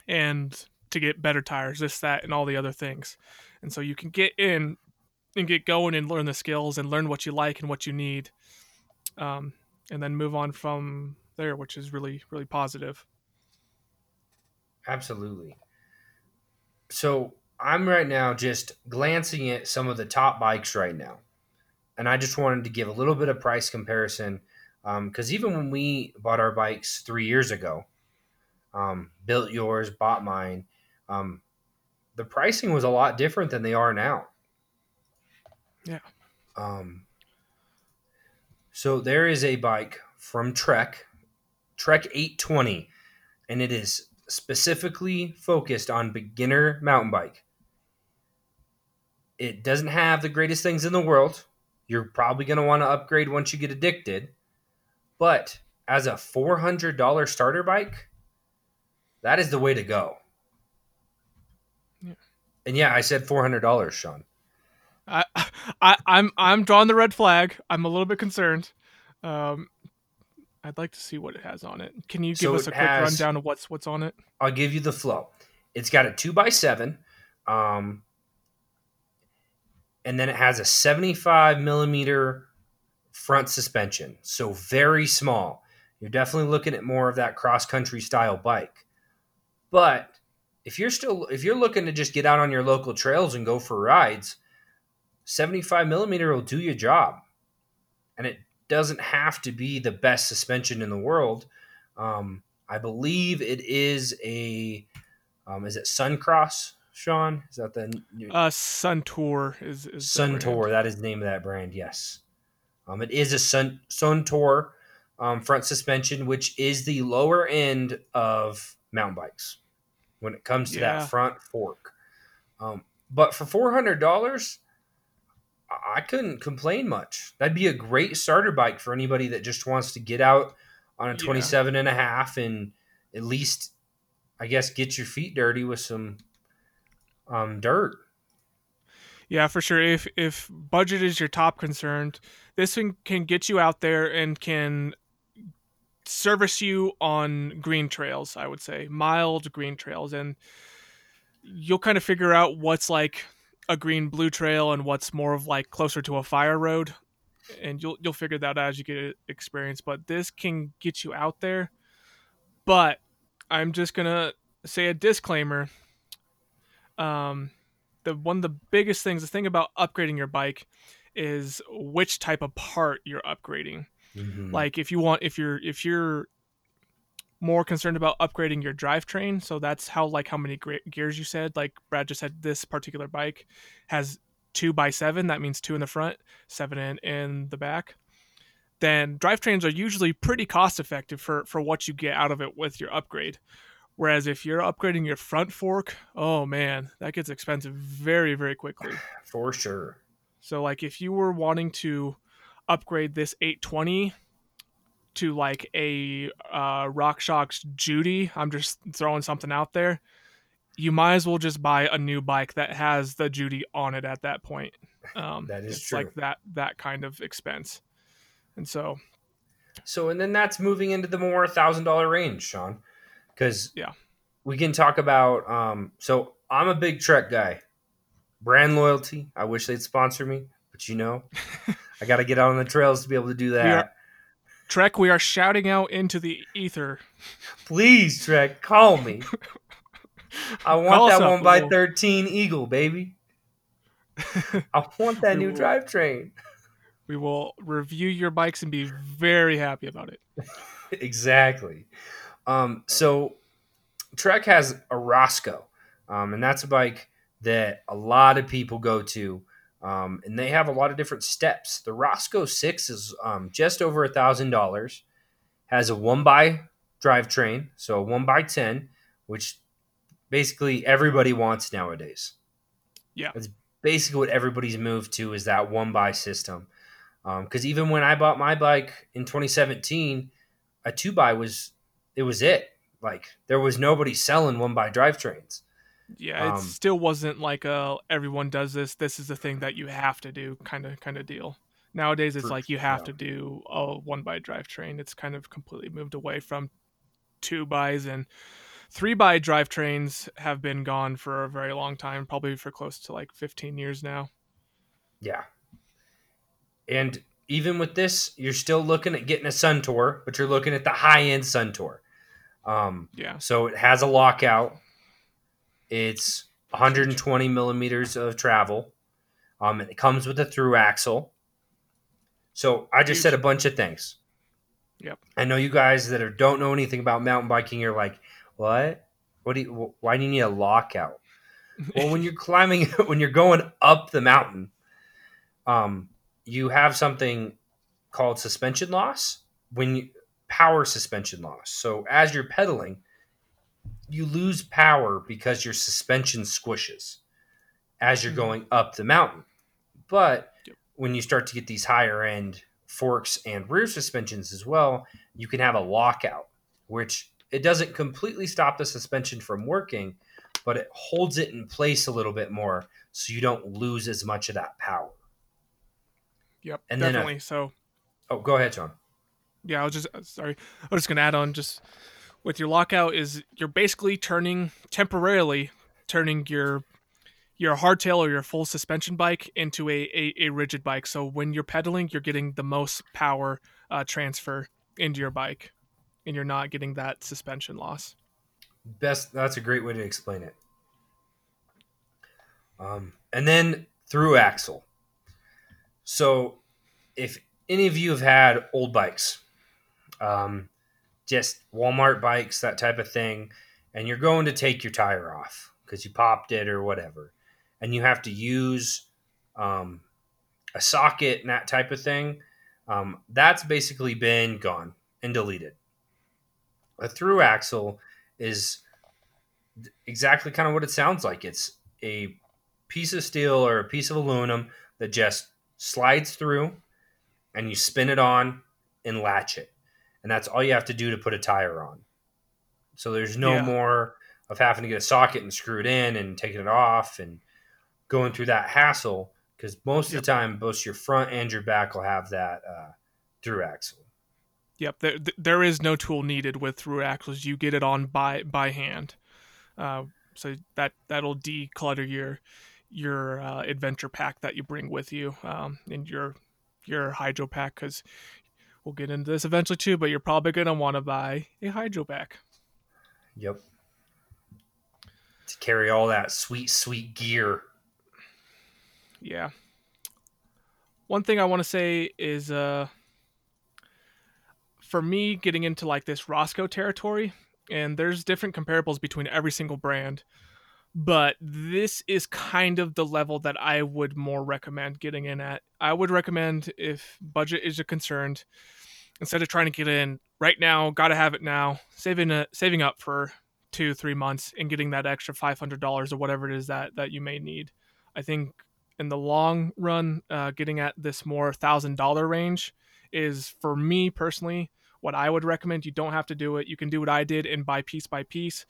Speaker 2: and to get better tires, this, that, and all the other things. And so you can get in and get going and learn the skills and learn what you like and what you need. Um, and then move on from there, which is really, really positive.
Speaker 1: Absolutely. So I'm right now just glancing at some of the top bikes right now. And I just wanted to give a little bit of price comparison because um, even when we bought our bikes three years ago, um, built yours, bought mine, um, the pricing was a lot different than they are now.
Speaker 2: Yeah.
Speaker 1: Um, so there is a bike from Trek, Trek 820, and it is specifically focused on beginner mountain bike. It doesn't have the greatest things in the world. You're probably going to want to upgrade once you get addicted. But as a $400 starter bike, that is the way to go. Yeah. And yeah, I said $400, Sean.
Speaker 2: I, I, I'm I'm drawing the red flag. I'm a little bit concerned. Um, I'd like to see what it has on it. Can you give so us a quick has, rundown of what's what's on it?
Speaker 1: I'll give you the flow. It's got a two by seven. Um, and then it has a 75 millimeter front suspension. So very small. You're definitely looking at more of that cross country style bike. But if you're still if you're looking to just get out on your local trails and go for rides, 75 millimeter will do your job. And it doesn't have to be the best suspension in the world. Um, I believe it is a um, is it Suncross Sean? Is that the
Speaker 2: new... uh Suntour is, is
Speaker 1: Suntour? That is the name of that brand. Yes, um, it is a Sun Suntour um, front suspension, which is the lower end of mountain bikes when it comes to yeah. that front fork. Um, but for four hundred dollars, I couldn't complain much. That'd be a great starter bike for anybody that just wants to get out on a 27 yeah. and a half and at least I guess get your feet dirty with some um, dirt.
Speaker 2: Yeah, for sure. If if budget is your top concern, this thing can get you out there and can service you on green trails. I would say mild green trails, and you'll kind of figure out what's like a green blue trail and what's more of like closer to a fire road, and you'll you'll figure that out as you get experience. But this can get you out there. But I'm just gonna say a disclaimer um, the one of the biggest things, the thing about upgrading your bike is which type of part you're upgrading. Mm-hmm. Like if you want, if you're if you're more concerned about upgrading your drivetrain, so that's how like how many gears you said. Like Brad just said, this particular bike has two by seven. That means two in the front, seven in in the back. Then drivetrains are usually pretty cost effective for for what you get out of it with your upgrade. Whereas if you're upgrading your front fork, oh man, that gets expensive very, very quickly.
Speaker 1: For sure.
Speaker 2: So like if you were wanting to upgrade this 820 to like a uh, RockShox Judy, I'm just throwing something out there. You might as well just buy a new bike that has the Judy on it at that point. Um,
Speaker 1: that is
Speaker 2: it's
Speaker 1: true.
Speaker 2: like that that kind of expense, and so.
Speaker 1: So and then that's moving into the more thousand dollar range, Sean because
Speaker 2: yeah,
Speaker 1: we can talk about. Um, so I'm a big Trek guy. brand loyalty. I wish they'd sponsor me, but you know, I got to get out on the trails to be able to do that.
Speaker 2: We are, Trek, we are shouting out into the ether.
Speaker 1: Please, Trek, call me. I want
Speaker 2: Call
Speaker 1: that
Speaker 2: up,
Speaker 1: one by 13 Eagle, baby. I want that
Speaker 2: We
Speaker 1: new
Speaker 2: will-
Speaker 1: drivetrain.
Speaker 2: We will review your bikes and be very happy about it.
Speaker 1: exactly. Um, so Trek has a Roscoe, um, and that's a bike that a lot of people go to, um, and they have a lot of different steps. The Roscoe Six is um, just over a thousand dollars, has a one by drivetrain, so a one by ten, which basically everybody wants nowadays.
Speaker 2: Yeah.
Speaker 1: it's basically what everybody's moved to is that one by system. Because even when I bought my bike in 2017, a two by was it was it. Like there was nobody selling one by drivetrains.
Speaker 2: Yeah, it
Speaker 1: Um,
Speaker 2: still wasn't like a everyone does this. This is the thing that you have to do kind of kind of deal. Nowadays, it's
Speaker 1: For-
Speaker 2: like you have
Speaker 1: yeah.
Speaker 2: to do a one by drivetrain. It's kind of completely moved away from two bys and three by drivetrains have been gone for a very long time, probably for close to like 15 years now.
Speaker 1: Yeah. And even with this, you're still looking at getting a Suntour, but you're looking at the high end Suntour. Um,
Speaker 2: Yeah,
Speaker 1: so it has a lockout. It's 120 millimeters of travel. Um, and it comes with a through axle. So I just said a bunch of things.
Speaker 2: Yep.
Speaker 1: I know you guys that are, don't know anything about mountain biking. You're like, what? What do you? Why do you need a lockout? Well, when you're climbing, when you're going up the mountain, um, you have something called suspension loss. When you power suspension loss. So as you're pedaling, you lose power because your suspension squishes as you're
Speaker 2: Mhm.
Speaker 1: going up the mountain. But when you start to get these higher end forks and rear suspensions as well, you can have a lockout, which it doesn't completely stop the suspension from working, but it holds it in place a little bit more so you don't lose as much of that power.
Speaker 2: yep,
Speaker 1: And then a-
Speaker 2: definitely. so
Speaker 1: Oh, go ahead, John.
Speaker 2: Yeah, I was just uh, sorry. I was just gonna add on just with your lockout is you're basically turning temporarily turning your your hardtail or your full suspension bike into a, a, a rigid bike. So when you're pedaling, you're getting the most power uh, transfer into your bike, and you're not getting that suspension loss.
Speaker 1: Best. That's a great way to explain it. Um, and then through axle. So, if any of you have had old bikes, um, just Walmart bikes, that type of thing, and you're going to take your tire off because you popped it or whatever, and you have to use um, a socket and that type of thing, um, that's basically been gone and deleted. A through axle is exactly kind of what it sounds like. It's a piece of steel or a piece of aluminum that just slides through and you spin it on and latch it. And that's all you have to do to put a tire on. So there's no
Speaker 2: Yeah.
Speaker 1: more of having to get a socket and screw it in and taking it off and going through that hassle because most
Speaker 2: Yep.
Speaker 1: of the time, both your front and your back will have that uh, through axle.
Speaker 2: Yep, there, there is no tool needed with through axles. You get it on by by hand, uh, so that that'll declutter your your uh, adventure pack that you bring with you um, and your your hydro pack because we'll get into this eventually too. But you're probably gonna want to buy a hydro pack.
Speaker 1: Yep. To carry all that sweet, sweet gear.
Speaker 2: Yeah. One thing I want to say is, uh, for me, getting into like this Roscoe territory, and there's different comparables between every single brand, but this is kind of the level that I would more recommend getting in at. I would recommend if budget is a concern, instead of trying to get in right now, gotta have it now, saving a, saving up for two three months and getting that extra five hundred dollars or whatever it is that that you may need. I think in the long run, uh, getting at this more thousand dollar range is for me personally what I would recommend. You don't have to do it. You can do what I did and buy piece by piece,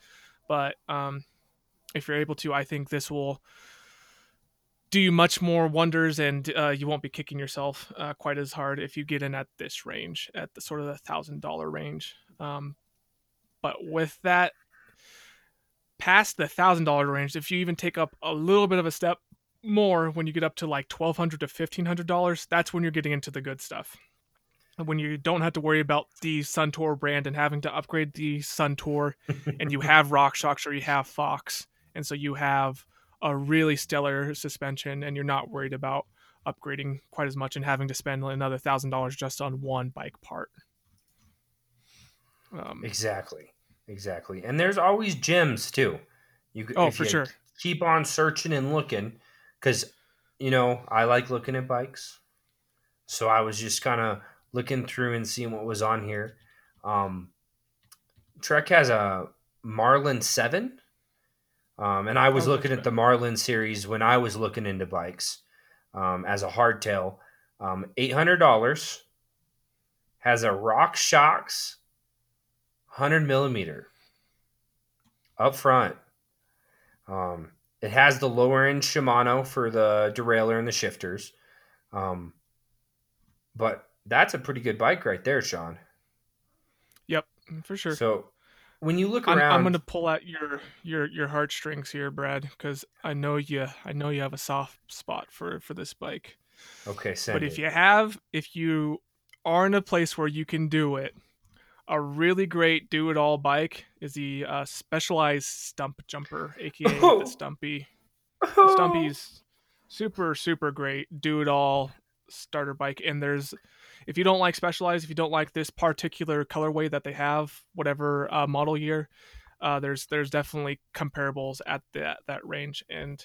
Speaker 2: but um, if you're able to, I think this will do you much more wonders, and uh, you won't be kicking yourself uh, quite as hard if you get in at this range, at the sort of the thousand dollar range. Um, but with that, past the thousand dollar range, if you even take up a little bit of a step more when you get up to like twelve hundred to fifteen hundred dollars. That's when you're getting into the good stuff. When you don't have to worry about the Suntour brand and having to upgrade the Suntour, and you have RockShox or you have Fox, and so you have a really stellar suspension, and you're not worried about upgrading quite as much and having to spend another thousand dollars just on one bike part.
Speaker 1: Um, exactly, exactly, and there's always gems too.
Speaker 2: You oh for sure
Speaker 1: keep on searching and looking because you know I like looking at bikes, so I was just kind of looking through and seeing what was on here. Um, Trek has a Marlin Seven. Um, and I was oh, looking at the Marlin series when I was looking into bikes um, as a hardtail. Um, $800 has a RockShox 100 millimeter up front. Um, it has the lower end Shimano for the derailleur and the shifters. Um, but that's a pretty good bike right there, Sean.
Speaker 2: Yep, for sure.
Speaker 1: So when you look around,
Speaker 2: I'm, I'm going to pull out your your your heartstrings here, Brad, because I know you I know you have a soft spot for for this bike.
Speaker 1: Okay,
Speaker 2: but
Speaker 1: it.
Speaker 2: if you have, if you are in a place where you can do it, a really great do it all bike is the uh, Specialized Stumpjumper, aka oh. the Stumpy. The Stumpy's super super great do it all starter bike, and there's if you don't like Specialized, if you don't like this particular colorway that they have, whatever uh, model year, uh, there's there's definitely comparables at that that range. And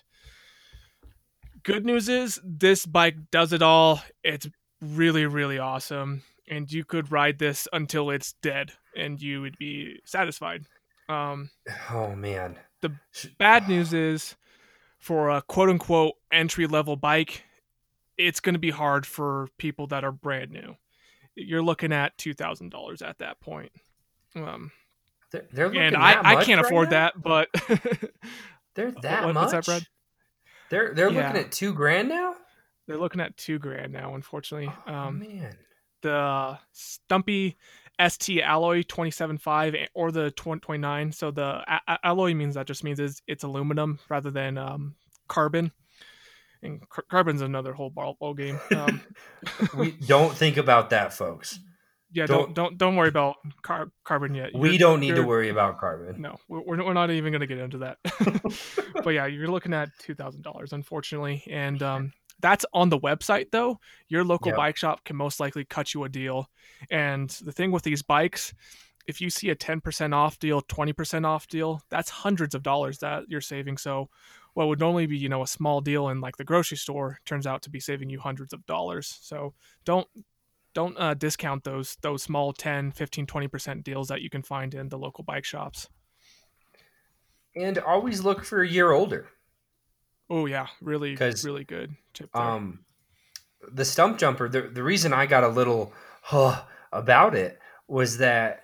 Speaker 2: good news is this bike does it all. It's really really awesome, and you could ride this until it's dead, and you would be satisfied. Um,
Speaker 1: oh man.
Speaker 2: The bad news is for a quote unquote entry level bike, it's going to be hard for people that are brand new. You're looking at two thousand dollars at that point. Um,
Speaker 1: they're, they're
Speaker 2: and I, I can't right afford now? that, but
Speaker 1: they're that what, much. What's that, Brad? They're they're yeah. looking at two grand now.
Speaker 2: They're looking at two grand now. Unfortunately,
Speaker 1: oh, um, man,
Speaker 2: the Stumpy ST alloy 27.5 or the 29. So the a- a- alloy means that just means it's, it's aluminum rather than um, carbon and carbon's another whole ball, ball game. Um,
Speaker 1: we don't think about that, folks.
Speaker 2: Yeah, don't don't don't worry about car- carbon yet.
Speaker 1: You're, we don't need to worry about carbon.
Speaker 2: No, we're we're not even going to get into that. but yeah, you're looking at two thousand dollars, unfortunately, and um, that's on the website though. Your local yep. bike shop can most likely cut you a deal. And the thing with these bikes, if you see a 10% off deal, 20% off deal, that's hundreds of dollars that you're saving. So what would normally be you know a small deal in like the grocery store turns out to be saving you hundreds of dollars so don't don't uh, discount those those small 10 15 20% deals that you can find in the local bike shops
Speaker 1: and always look for a year older
Speaker 2: oh yeah really really good tip
Speaker 1: there. um the Stumpjumper the, the reason i got a little huh, about it was that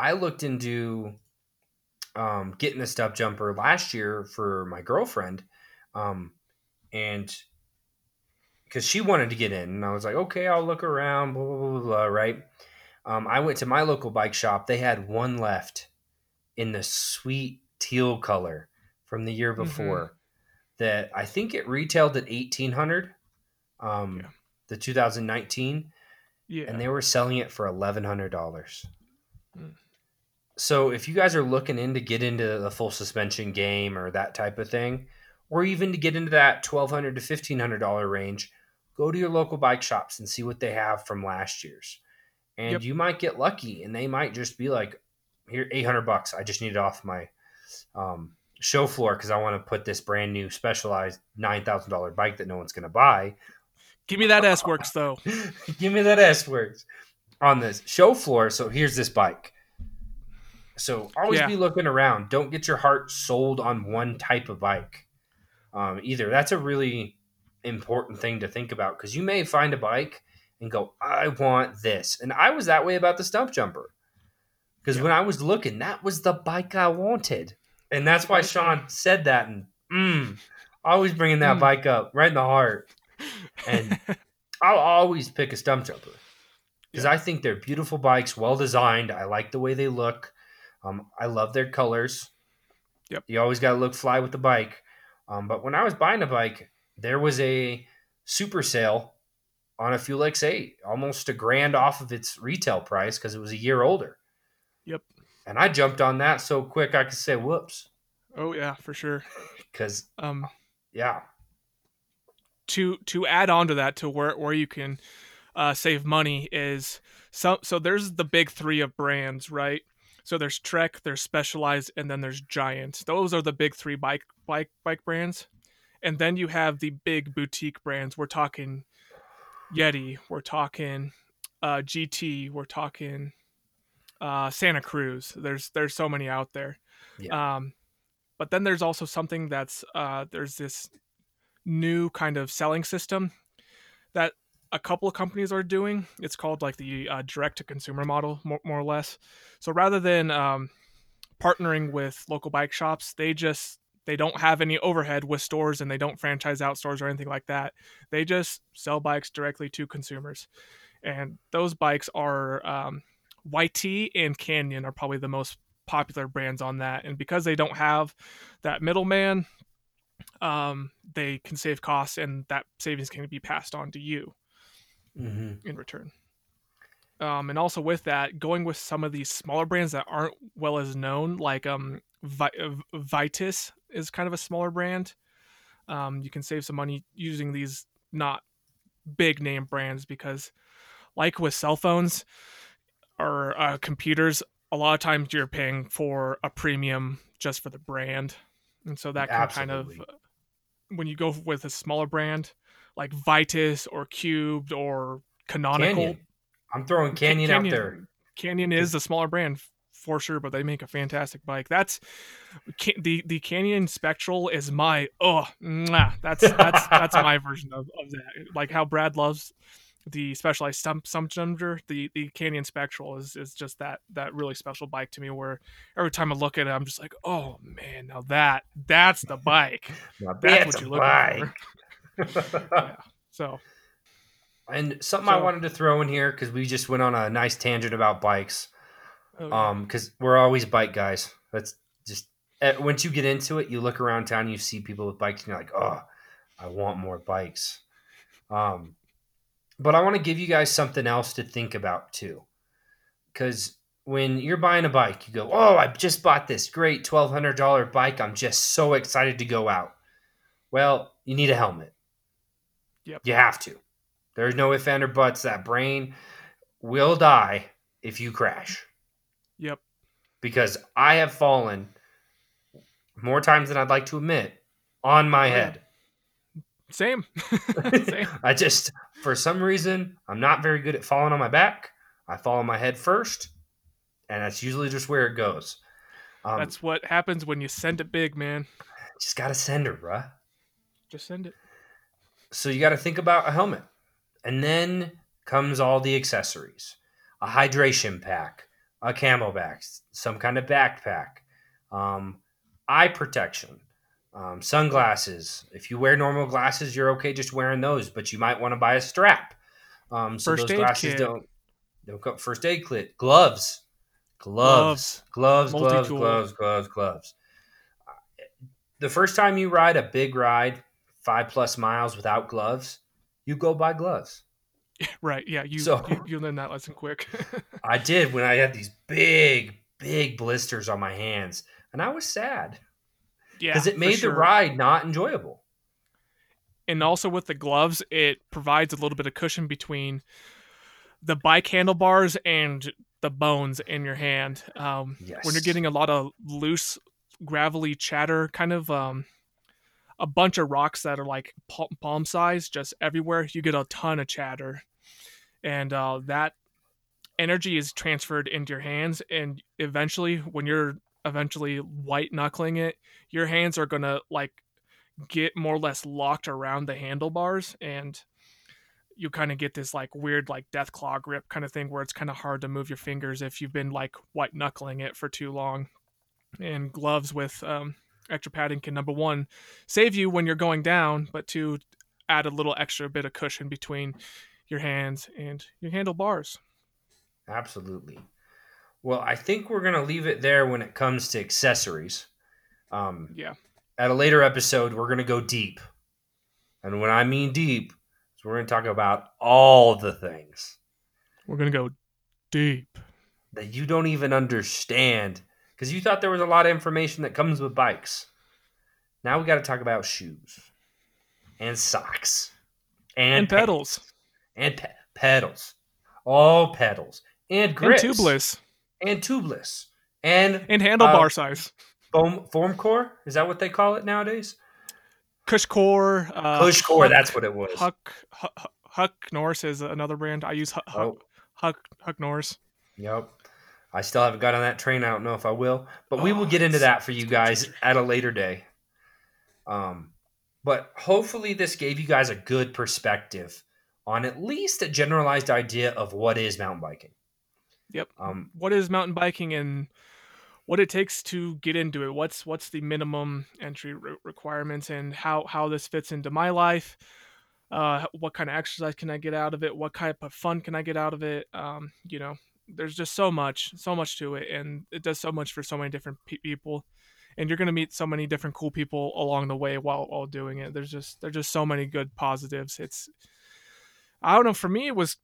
Speaker 1: i looked into um, getting a Stumpjumper last year for my girlfriend, um, and because she wanted to get in, and I was like, okay, I'll look around, blah blah blah, blah right. Um, I went to my local bike shop. They had one left in the sweet teal color from the year mm-hmm. before. Mm-hmm. That I think it retailed at eighteen hundred. Um, yeah. the 2019. Yeah. And they were selling it for eleven hundred dollars. So if you guys are looking in to get into the full suspension game or that type of thing, or even to get into that twelve hundred to fifteen hundred dollar range, go to your local bike shops and see what they have from last year's. And yep. you might get lucky, and they might just be like, "Here, eight hundred bucks. I just need it off my um, show floor because I want to put this brand new specialized nine thousand dollar bike that no one's going to buy."
Speaker 2: Give me that S works though.
Speaker 1: Give me that S works on the show floor. So here's this bike so always yeah. be looking around. Don't get your heart sold on one type of bike um, either. That's a really important thing to think about because you may find a bike and go, I want this. And I was that way about the Stumpjumper because yeah. when I was looking, that was the bike I wanted. And that's why Sean said that. And mm, always bringing that mm. bike up right in the heart. And I'll always pick a Stumpjumper because yeah. I think they're beautiful bikes, well designed. I like the way they look. Um, I love their colors.
Speaker 2: Yep.
Speaker 1: You always got to look fly with the bike. Um, but when I was buying a bike, there was a super sale on a Fuel EX 8, almost a grand off of its retail price because it was a year older.
Speaker 2: Yep.
Speaker 1: And I jumped on that so quick I could say whoops.
Speaker 2: Oh yeah, for sure.
Speaker 1: Because
Speaker 2: Um,
Speaker 1: yeah,
Speaker 2: to to add on to that to where where you can uh, save money is so so there's the big three of brands right so there's trek there's specialized and then there's giant. Those are the big three bike bike bike brands. And then you have the big boutique brands. We're talking yeti we're talking uh, gt we're talking uh, santa cruz. There's there's so many out there.
Speaker 1: Yeah.
Speaker 2: um, but then there's also something that's uh, there's this new kind of selling system that a couple of companies are doing. It's called like the uh, direct to consumer model, more, more or less. So rather than um, partnering with local bike shops, they just they don't have any overhead with stores and they don't franchise out stores or anything like that. They just sell bikes directly to consumers, and those bikes are um, YT and Canyon are probably the most popular brands on that. And because they don't have that middleman, um, they can save costs and that savings can be passed on to you
Speaker 1: hmm
Speaker 2: in return. Um, and also with that, going with some of these smaller brands that aren't well as known, like um, Vi- uh, Vitus is kind of a smaller brand. Um, you can save some money using these not big name brands because, like with cell phones or uh, computers, a lot of times you're paying for a premium just for the brand, and so that can kind of when you go with a smaller brand like Vitus or Cubed or Canonical.
Speaker 1: Canyon. I'm throwing
Speaker 2: Ca-
Speaker 1: Canyon, out there.
Speaker 2: Canyon is a smaller brand for sure, but they make a fantastic bike. That's the the Canyon Spectral is my oh mwah, that's that's that's my version of, of that. Like how Brad loves the specialized stump sump jumper, the the Canyon Spectral is is just that that really special bike to me. Where every time I look at it, I'm just like, oh man, now that that's the bike. That's what looking for.
Speaker 1: bike.
Speaker 2: Yeah. So
Speaker 1: and something I wanted to throw in here because we just went on a nice tangent about bikes.
Speaker 2: oh, yeah.
Speaker 1: Um, because we're always bike guys. That's just eh, once you get into it, you look around town, you see people with bikes, and you're like, oh, I want more bikes. Um, but I want to give you guys something else to think about too, because when you're buying a bike, you go, oh, I just bought this great twelve hundred dollar bike. I'm just so excited to go out. Well, you need a helmet.
Speaker 2: Yep.
Speaker 1: You have to. There's no if and or buts. That brain will die if you crash
Speaker 2: yep.
Speaker 1: because I have fallen more times than I'd like to admit on my
Speaker 2: Oh, yeah.
Speaker 1: head.
Speaker 2: Same. Same.
Speaker 1: I just, for some reason, I'm not very good at falling on my back. I fall on my head first, and that's usually just where it goes. Um,
Speaker 2: That's what happens when you send it big, man.
Speaker 1: just got to send her, bruh.
Speaker 2: Just send it.
Speaker 1: So you got to think about a helmet. And then comes all the accessories a hydration pack, a CamelBak, some kind of backpack, um, eye protection, um, sunglasses. If you wear normal glasses, you're okay just wearing those, but you might want to buy a strap. Um, so
Speaker 2: First
Speaker 1: those
Speaker 2: aid
Speaker 1: glasses
Speaker 2: kit.
Speaker 1: don't, don't go first aid kit, gloves, gloves, gloves, gloves, gloves, gloves, gloves. The first time you ride a big ride, five plus miles without gloves, you go buy gloves.
Speaker 2: Right. Yeah. You
Speaker 1: So-
Speaker 2: you, you learn that lesson quick.
Speaker 1: I did when I had these big, big blisters on my hands, and I was sad
Speaker 2: yeah.
Speaker 1: because it made the ride not enjoyable.
Speaker 2: And also with the gloves, it provides a little bit of cushion between the bike handlebars and the bones in your hand. Um,
Speaker 1: Yes.
Speaker 2: when you're getting a lot of loose, gravelly chatter, kind of um, a bunch of rocks that are like palm size just everywhere, you get a ton of chatter, and uh, that energy is transferred into your hands, and eventually, when you're eventually white knuckling it, your hands are gonna like get more or less locked around the handlebars and you kind of get this like weird like death claw grip kind of thing where it's kind of hard to move your fingers if you've been like white knuckling it for too long. And gloves with um, extra padding can number one save you when you're going down but two add a little extra bit of cushion between your hands and your handlebars
Speaker 1: Absolutely. Well, I think we're gonna leave it there when it comes to accessories. Um,
Speaker 2: yeah
Speaker 1: at a later episode, we're gonna go deep And when I mean deep, we're going to talk about all the things.
Speaker 2: We're going to go deep.
Speaker 1: That you don't even understand because you thought there was a lot of information that comes with bikes. Now we got to talk about shoes and socks and,
Speaker 2: and pedals
Speaker 1: and pe- pedals, all pedals and grips
Speaker 2: and tubeless
Speaker 1: and tubeless and
Speaker 2: and handlebar uh, size.
Speaker 1: Foam form core is that what they call it nowadays?
Speaker 2: CushCore. Uh,
Speaker 1: CushCore. Huck, that's what it was.
Speaker 2: Huck, Huck, Huck Norris is another brand. I use Huck, oh. Huck, Huck Norris.
Speaker 1: Yep. I still haven't got on that train. I don't know if I will, but oh, we will get into that for you guys at a later day. Um, but hopefully, this gave you guys a good perspective on at least a generalized idea of what is mountain biking.
Speaker 2: Yep. Um, what is mountain biking and what it takes to get into it? What's what's the minimum entry re- requirements and how how this fits into my life? Uh, what kind of exercise can I get out of it? What kind of fun can I get out of it? Um, you know, there's just so much, so much to it, and it does so much for so many different pe- people and you're going to meet so many different cool people along the way while while doing it. There's just there's just so many good positives. It's I don't know. For me, it was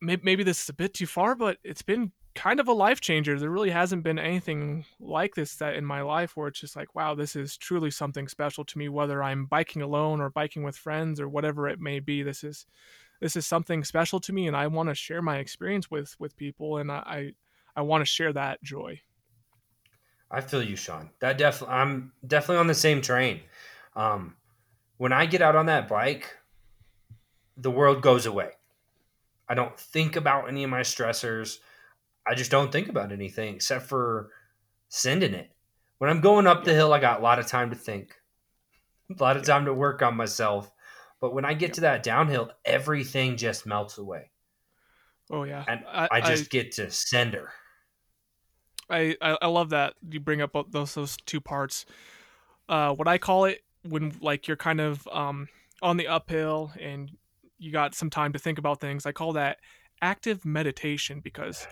Speaker 2: maybe, maybe this is a bit too far, but it's been kind of a life changer. There really hasn't been anything like this that in my life where it's just like, wow, this is truly something special to me. Whether I'm biking alone or biking with friends or whatever it may be, this is this is something special to me, and I want to share my experience with with people, and I I want to share that joy.
Speaker 1: I feel you, Sean. That definitely, I'm definitely on the same train. Um, when I get out on that bike, the world goes away. I don't think about any of my stressors. I just don't think about anything except for sending it. When I'm going up the hill, I got a lot of time to think, a lot of time to work on myself. But when I get to that downhill, everything just melts away.
Speaker 2: Oh yeah,
Speaker 1: and I, I just I, get to send her.
Speaker 2: I, I love that you bring up those those two parts. Uh, what I call it when like you're kind of um, on the uphill and you got some time to think about things. I call that active meditation because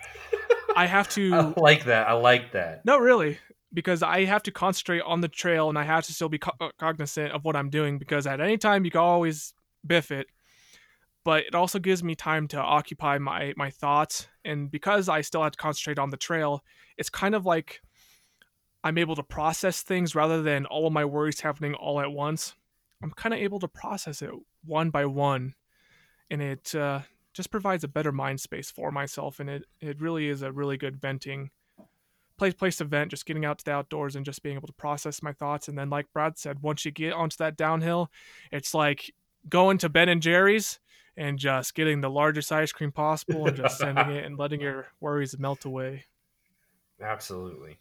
Speaker 2: I have to.
Speaker 1: I like that. I like that.
Speaker 2: No, really, because I have to concentrate on the trail and I have to still be co- uh, cognizant of what I'm doing because at any time you can always biff it but it also gives me time to occupy my my thoughts. And because i still have to concentrate on the trail it's kind of like i'm able to process things rather than all of my worries happening all at once. I'm kind of able to process it one by one and it uh, just provides a better mind space for myself and it, it really is a really good venting place place to vent just getting out to the outdoors and just being able to process my thoughts and then like brad said once you get onto that downhill it's like going to ben and jerry's and just getting the largest ice cream possible and just sending it and letting your worries melt away.
Speaker 1: Absolutely.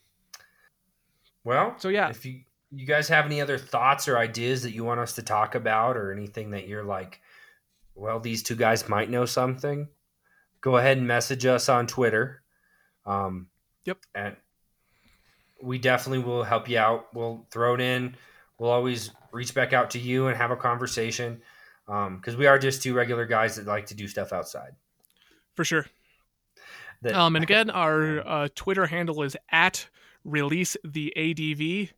Speaker 1: Well,
Speaker 2: so yeah,
Speaker 1: if you you guys have any other thoughts or ideas that you want us to talk about or anything that you're like, well, these two guys might know something, go ahead and message us on Twitter. Um,
Speaker 2: yep.
Speaker 1: And we definitely will help you out. We'll throw it in. We'll always reach back out to you and have a conversation because um, we are just two regular guys that like to do stuff outside.
Speaker 2: For sure. That, um, and again, our uh, Twitter handle is at release the ADV.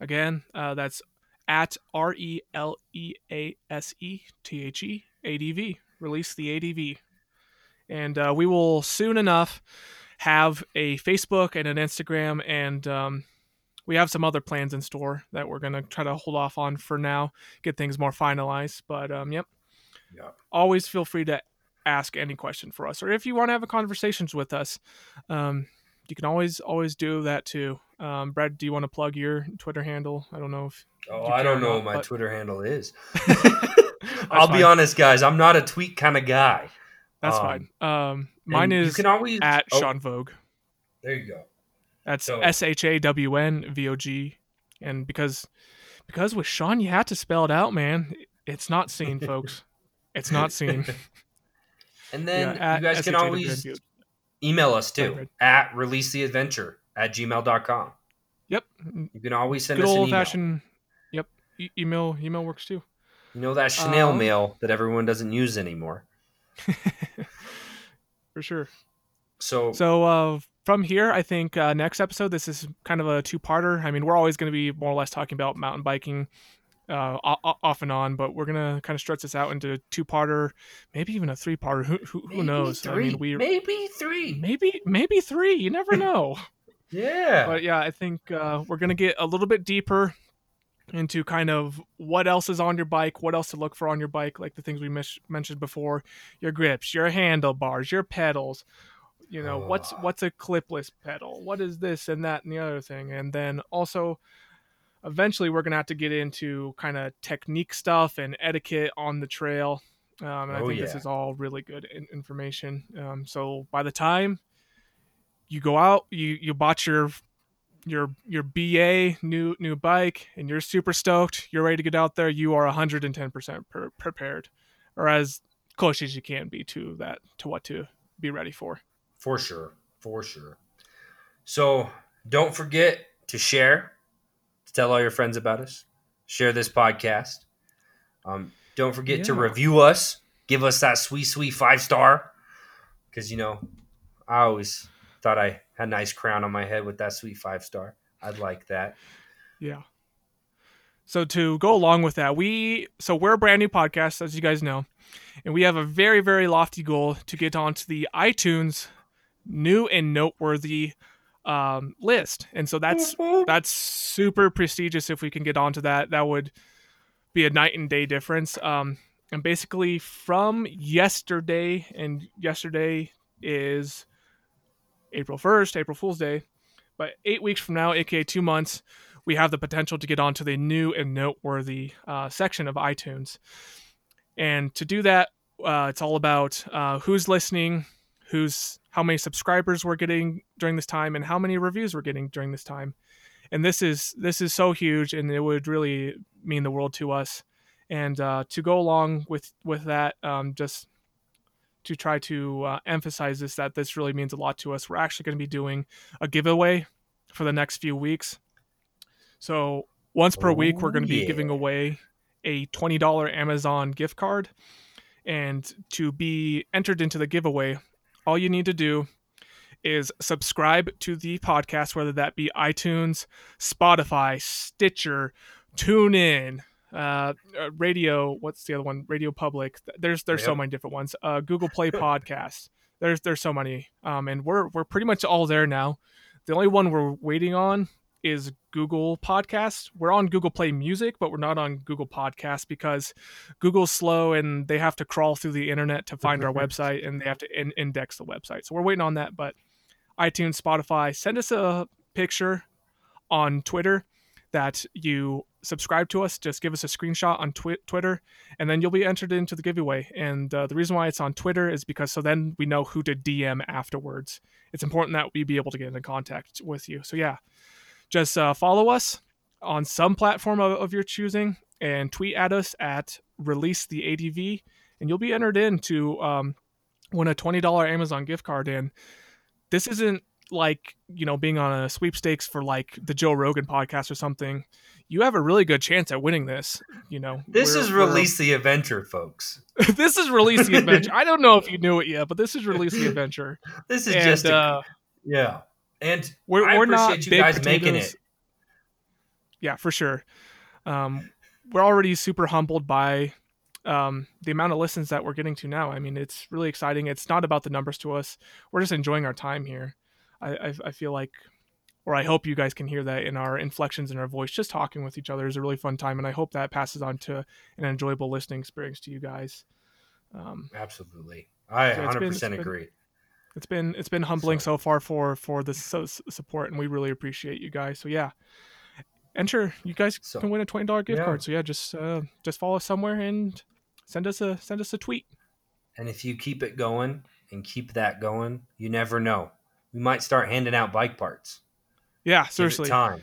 Speaker 2: Again, uh, that's at R E L E A S E T H E A D V. Release the ADV. And uh, we will soon enough have a Facebook and an Instagram and um, we have some other plans in store that we're gonna try to hold off on for now, get things more finalized. But um, yep.
Speaker 1: Yeah.
Speaker 2: Always feel free to ask any question for us, or if you want to have a conversations with us, um, you can always always do that too. Um, Brad, do you want to plug your Twitter handle? I don't know if.
Speaker 1: Oh, I don't know what my but... Twitter handle is. I'll fine. be honest, guys. I'm not a tweet kind of guy.
Speaker 2: That's um, fine. Um, mine is you can always at oh, Sean Vogue.
Speaker 1: There you go.
Speaker 2: That's S H A W N V O G, and because because with Sean you have to spell it out, man. It's not seen, folks. It's not seen.
Speaker 1: and then yeah, you guys can always email us too at release the adventure at gmail.com.
Speaker 2: Yep.
Speaker 1: You can always send
Speaker 2: Good
Speaker 1: us an
Speaker 2: old fashioned. Yep. E- email email works too.
Speaker 1: You know that Chanel um, mail that everyone doesn't use anymore.
Speaker 2: For sure.
Speaker 1: So
Speaker 2: so uh, from here, I think uh, next episode, this is kind of a two-parter. I mean, we're always going to be more or less talking about mountain biking uh, off and on, but we're gonna kind of stretch this out into two parter, maybe even a three parter. Who, who, who knows?
Speaker 1: Three. I mean, we maybe three,
Speaker 2: maybe maybe three. You never know.
Speaker 1: yeah,
Speaker 2: but yeah, I think uh, we're gonna get a little bit deeper into kind of what else is on your bike, what else to look for on your bike, like the things we mis- mentioned before, your grips, your handlebars, your pedals. You know, oh. what's what's a clipless pedal? What is this and that and the other thing? And then also eventually we're gonna have to get into kind of technique stuff and etiquette on the trail. Um, and oh, I think yeah. this is all really good in- information. Um, so by the time you go out, you you bought your your your BA new new bike, and you're super stoked. You're ready to get out there. You are 110 percent prepared, or as close as you can be to that to what to be ready for.
Speaker 1: For sure, for sure. So don't forget to share to tell all your friends about us, share this podcast. Um, don't forget yeah. to review us, give us that sweet, sweet five star. Because, you know, I always thought I had a nice crown on my head with that sweet five star. I'd like that.
Speaker 2: Yeah. So to go along with that, we so we're a brand new podcast, as you guys know, and we have a very, very lofty goal to get onto the iTunes new and noteworthy um, list, and so that's mm-hmm. that's super prestigious. If we can get onto that, that would be a night and day difference. Um, and basically, from yesterday, and yesterday is April first, April Fool's Day, but eight weeks from now, aka two months, we have the potential to get onto the new and noteworthy uh, section of iTunes. And to do that, uh, it's all about uh, who's listening, who's how many subscribers we're getting during this time and how many reviews we're getting during this time. And this is this is so huge and it would really mean the world to us. And uh, to go along with with that um, just to try to uh, emphasize this that this really means a lot to us. We're actually going to be doing a giveaway for the next few weeks. So once per oh, week we're going to be yeah. giving away a $20 amazon gift card. And to be entered into the giveaway all you need to do is subscribe to the podcast, whether that be iTunes, Spotify, Stitcher, TuneIn, uh, uh, Radio. What's the other one? Radio Public. There's there's yep. so many different ones. Uh, Google Play Podcasts. There's there's so many. Um, and we're we're pretty much all there now. The only one we're waiting on is Google Podcasts. We're on Google Play Music, but we're not on Google Podcasts because Google's slow and they have to crawl through the internet to find our website and they have to in- index the website. So we're waiting on that. But iTunes, Spotify, send us a picture on Twitter that you subscribe to us. Just give us a screenshot on twi- Twitter, and then you'll be entered into the giveaway. And uh, the reason why it's on Twitter is because so then we know who to DM afterwards. It's important that we be able to get in contact with you. So yeah, just uh, follow us on some platform of, of, your choosing and tweet at us at release the ADV, and you'll be entered in to um, win a twenty dollar Amazon gift card. And this isn't like you know being on a sweepstakes for like the Joe Rogan podcast or something. You have a really good chance at winning this. You know,
Speaker 1: this is release the adventure, folks.
Speaker 2: this is release the adventure. I don't know if you knew it yet, but this is release the adventure.
Speaker 1: This is and, just a, uh, yeah. And we're, I we're not you guys potatoes. making it.
Speaker 2: Yeah, for sure. Um, we're already super humbled by um, the amount of listens that we're getting to now. I mean, it's really exciting. It's not about the numbers to us. We're just enjoying our time here. I, I, I feel like, or I hope you guys can hear that in our inflections in our voice. Just talking with each other is a really fun time, and I hope that passes on to an enjoyable listening experience to you guys.
Speaker 1: Um, Absolutely, I so 100% been, agree. Been,
Speaker 2: it's been it's been humbling so, so far for for the so, support, and we really appreciate you guys. So yeah, enter. You guys so, can win a twenty dollar gift yeah. card. So yeah, just uh, just follow us somewhere and send us a send us a tweet.
Speaker 1: And if you keep it going and keep that going, you never know. We might start handing out bike parts.
Speaker 2: Yeah, seriously.
Speaker 1: time,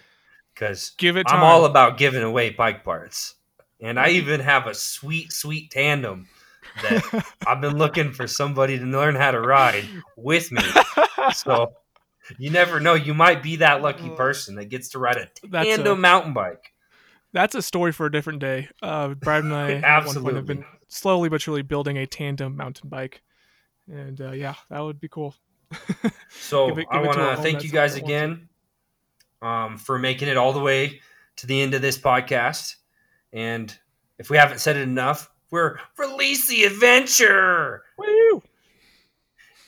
Speaker 1: because
Speaker 2: give it.
Speaker 1: Time. I'm all about giving away bike parts, and I even have a sweet, sweet tandem that I've been looking for somebody to learn how to ride with me. So you never know. You might be that lucky person that gets to ride a tandem a, mountain bike.
Speaker 2: That's a story for a different day. Uh, Brad and I Absolutely. have been slowly but surely building a tandem mountain bike, and uh, yeah, that would be cool.
Speaker 1: so give it, give I want to thank you guys again um, for making it all the way to the end of this podcast. And if we haven't said it enough, we're release the adventure.
Speaker 2: Woo!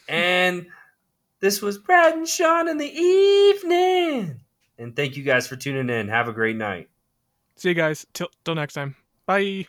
Speaker 1: And this was Brad and Sean in the evening. And thank you guys for tuning in. Have a great night.
Speaker 2: See you guys. Till till next time. Bye.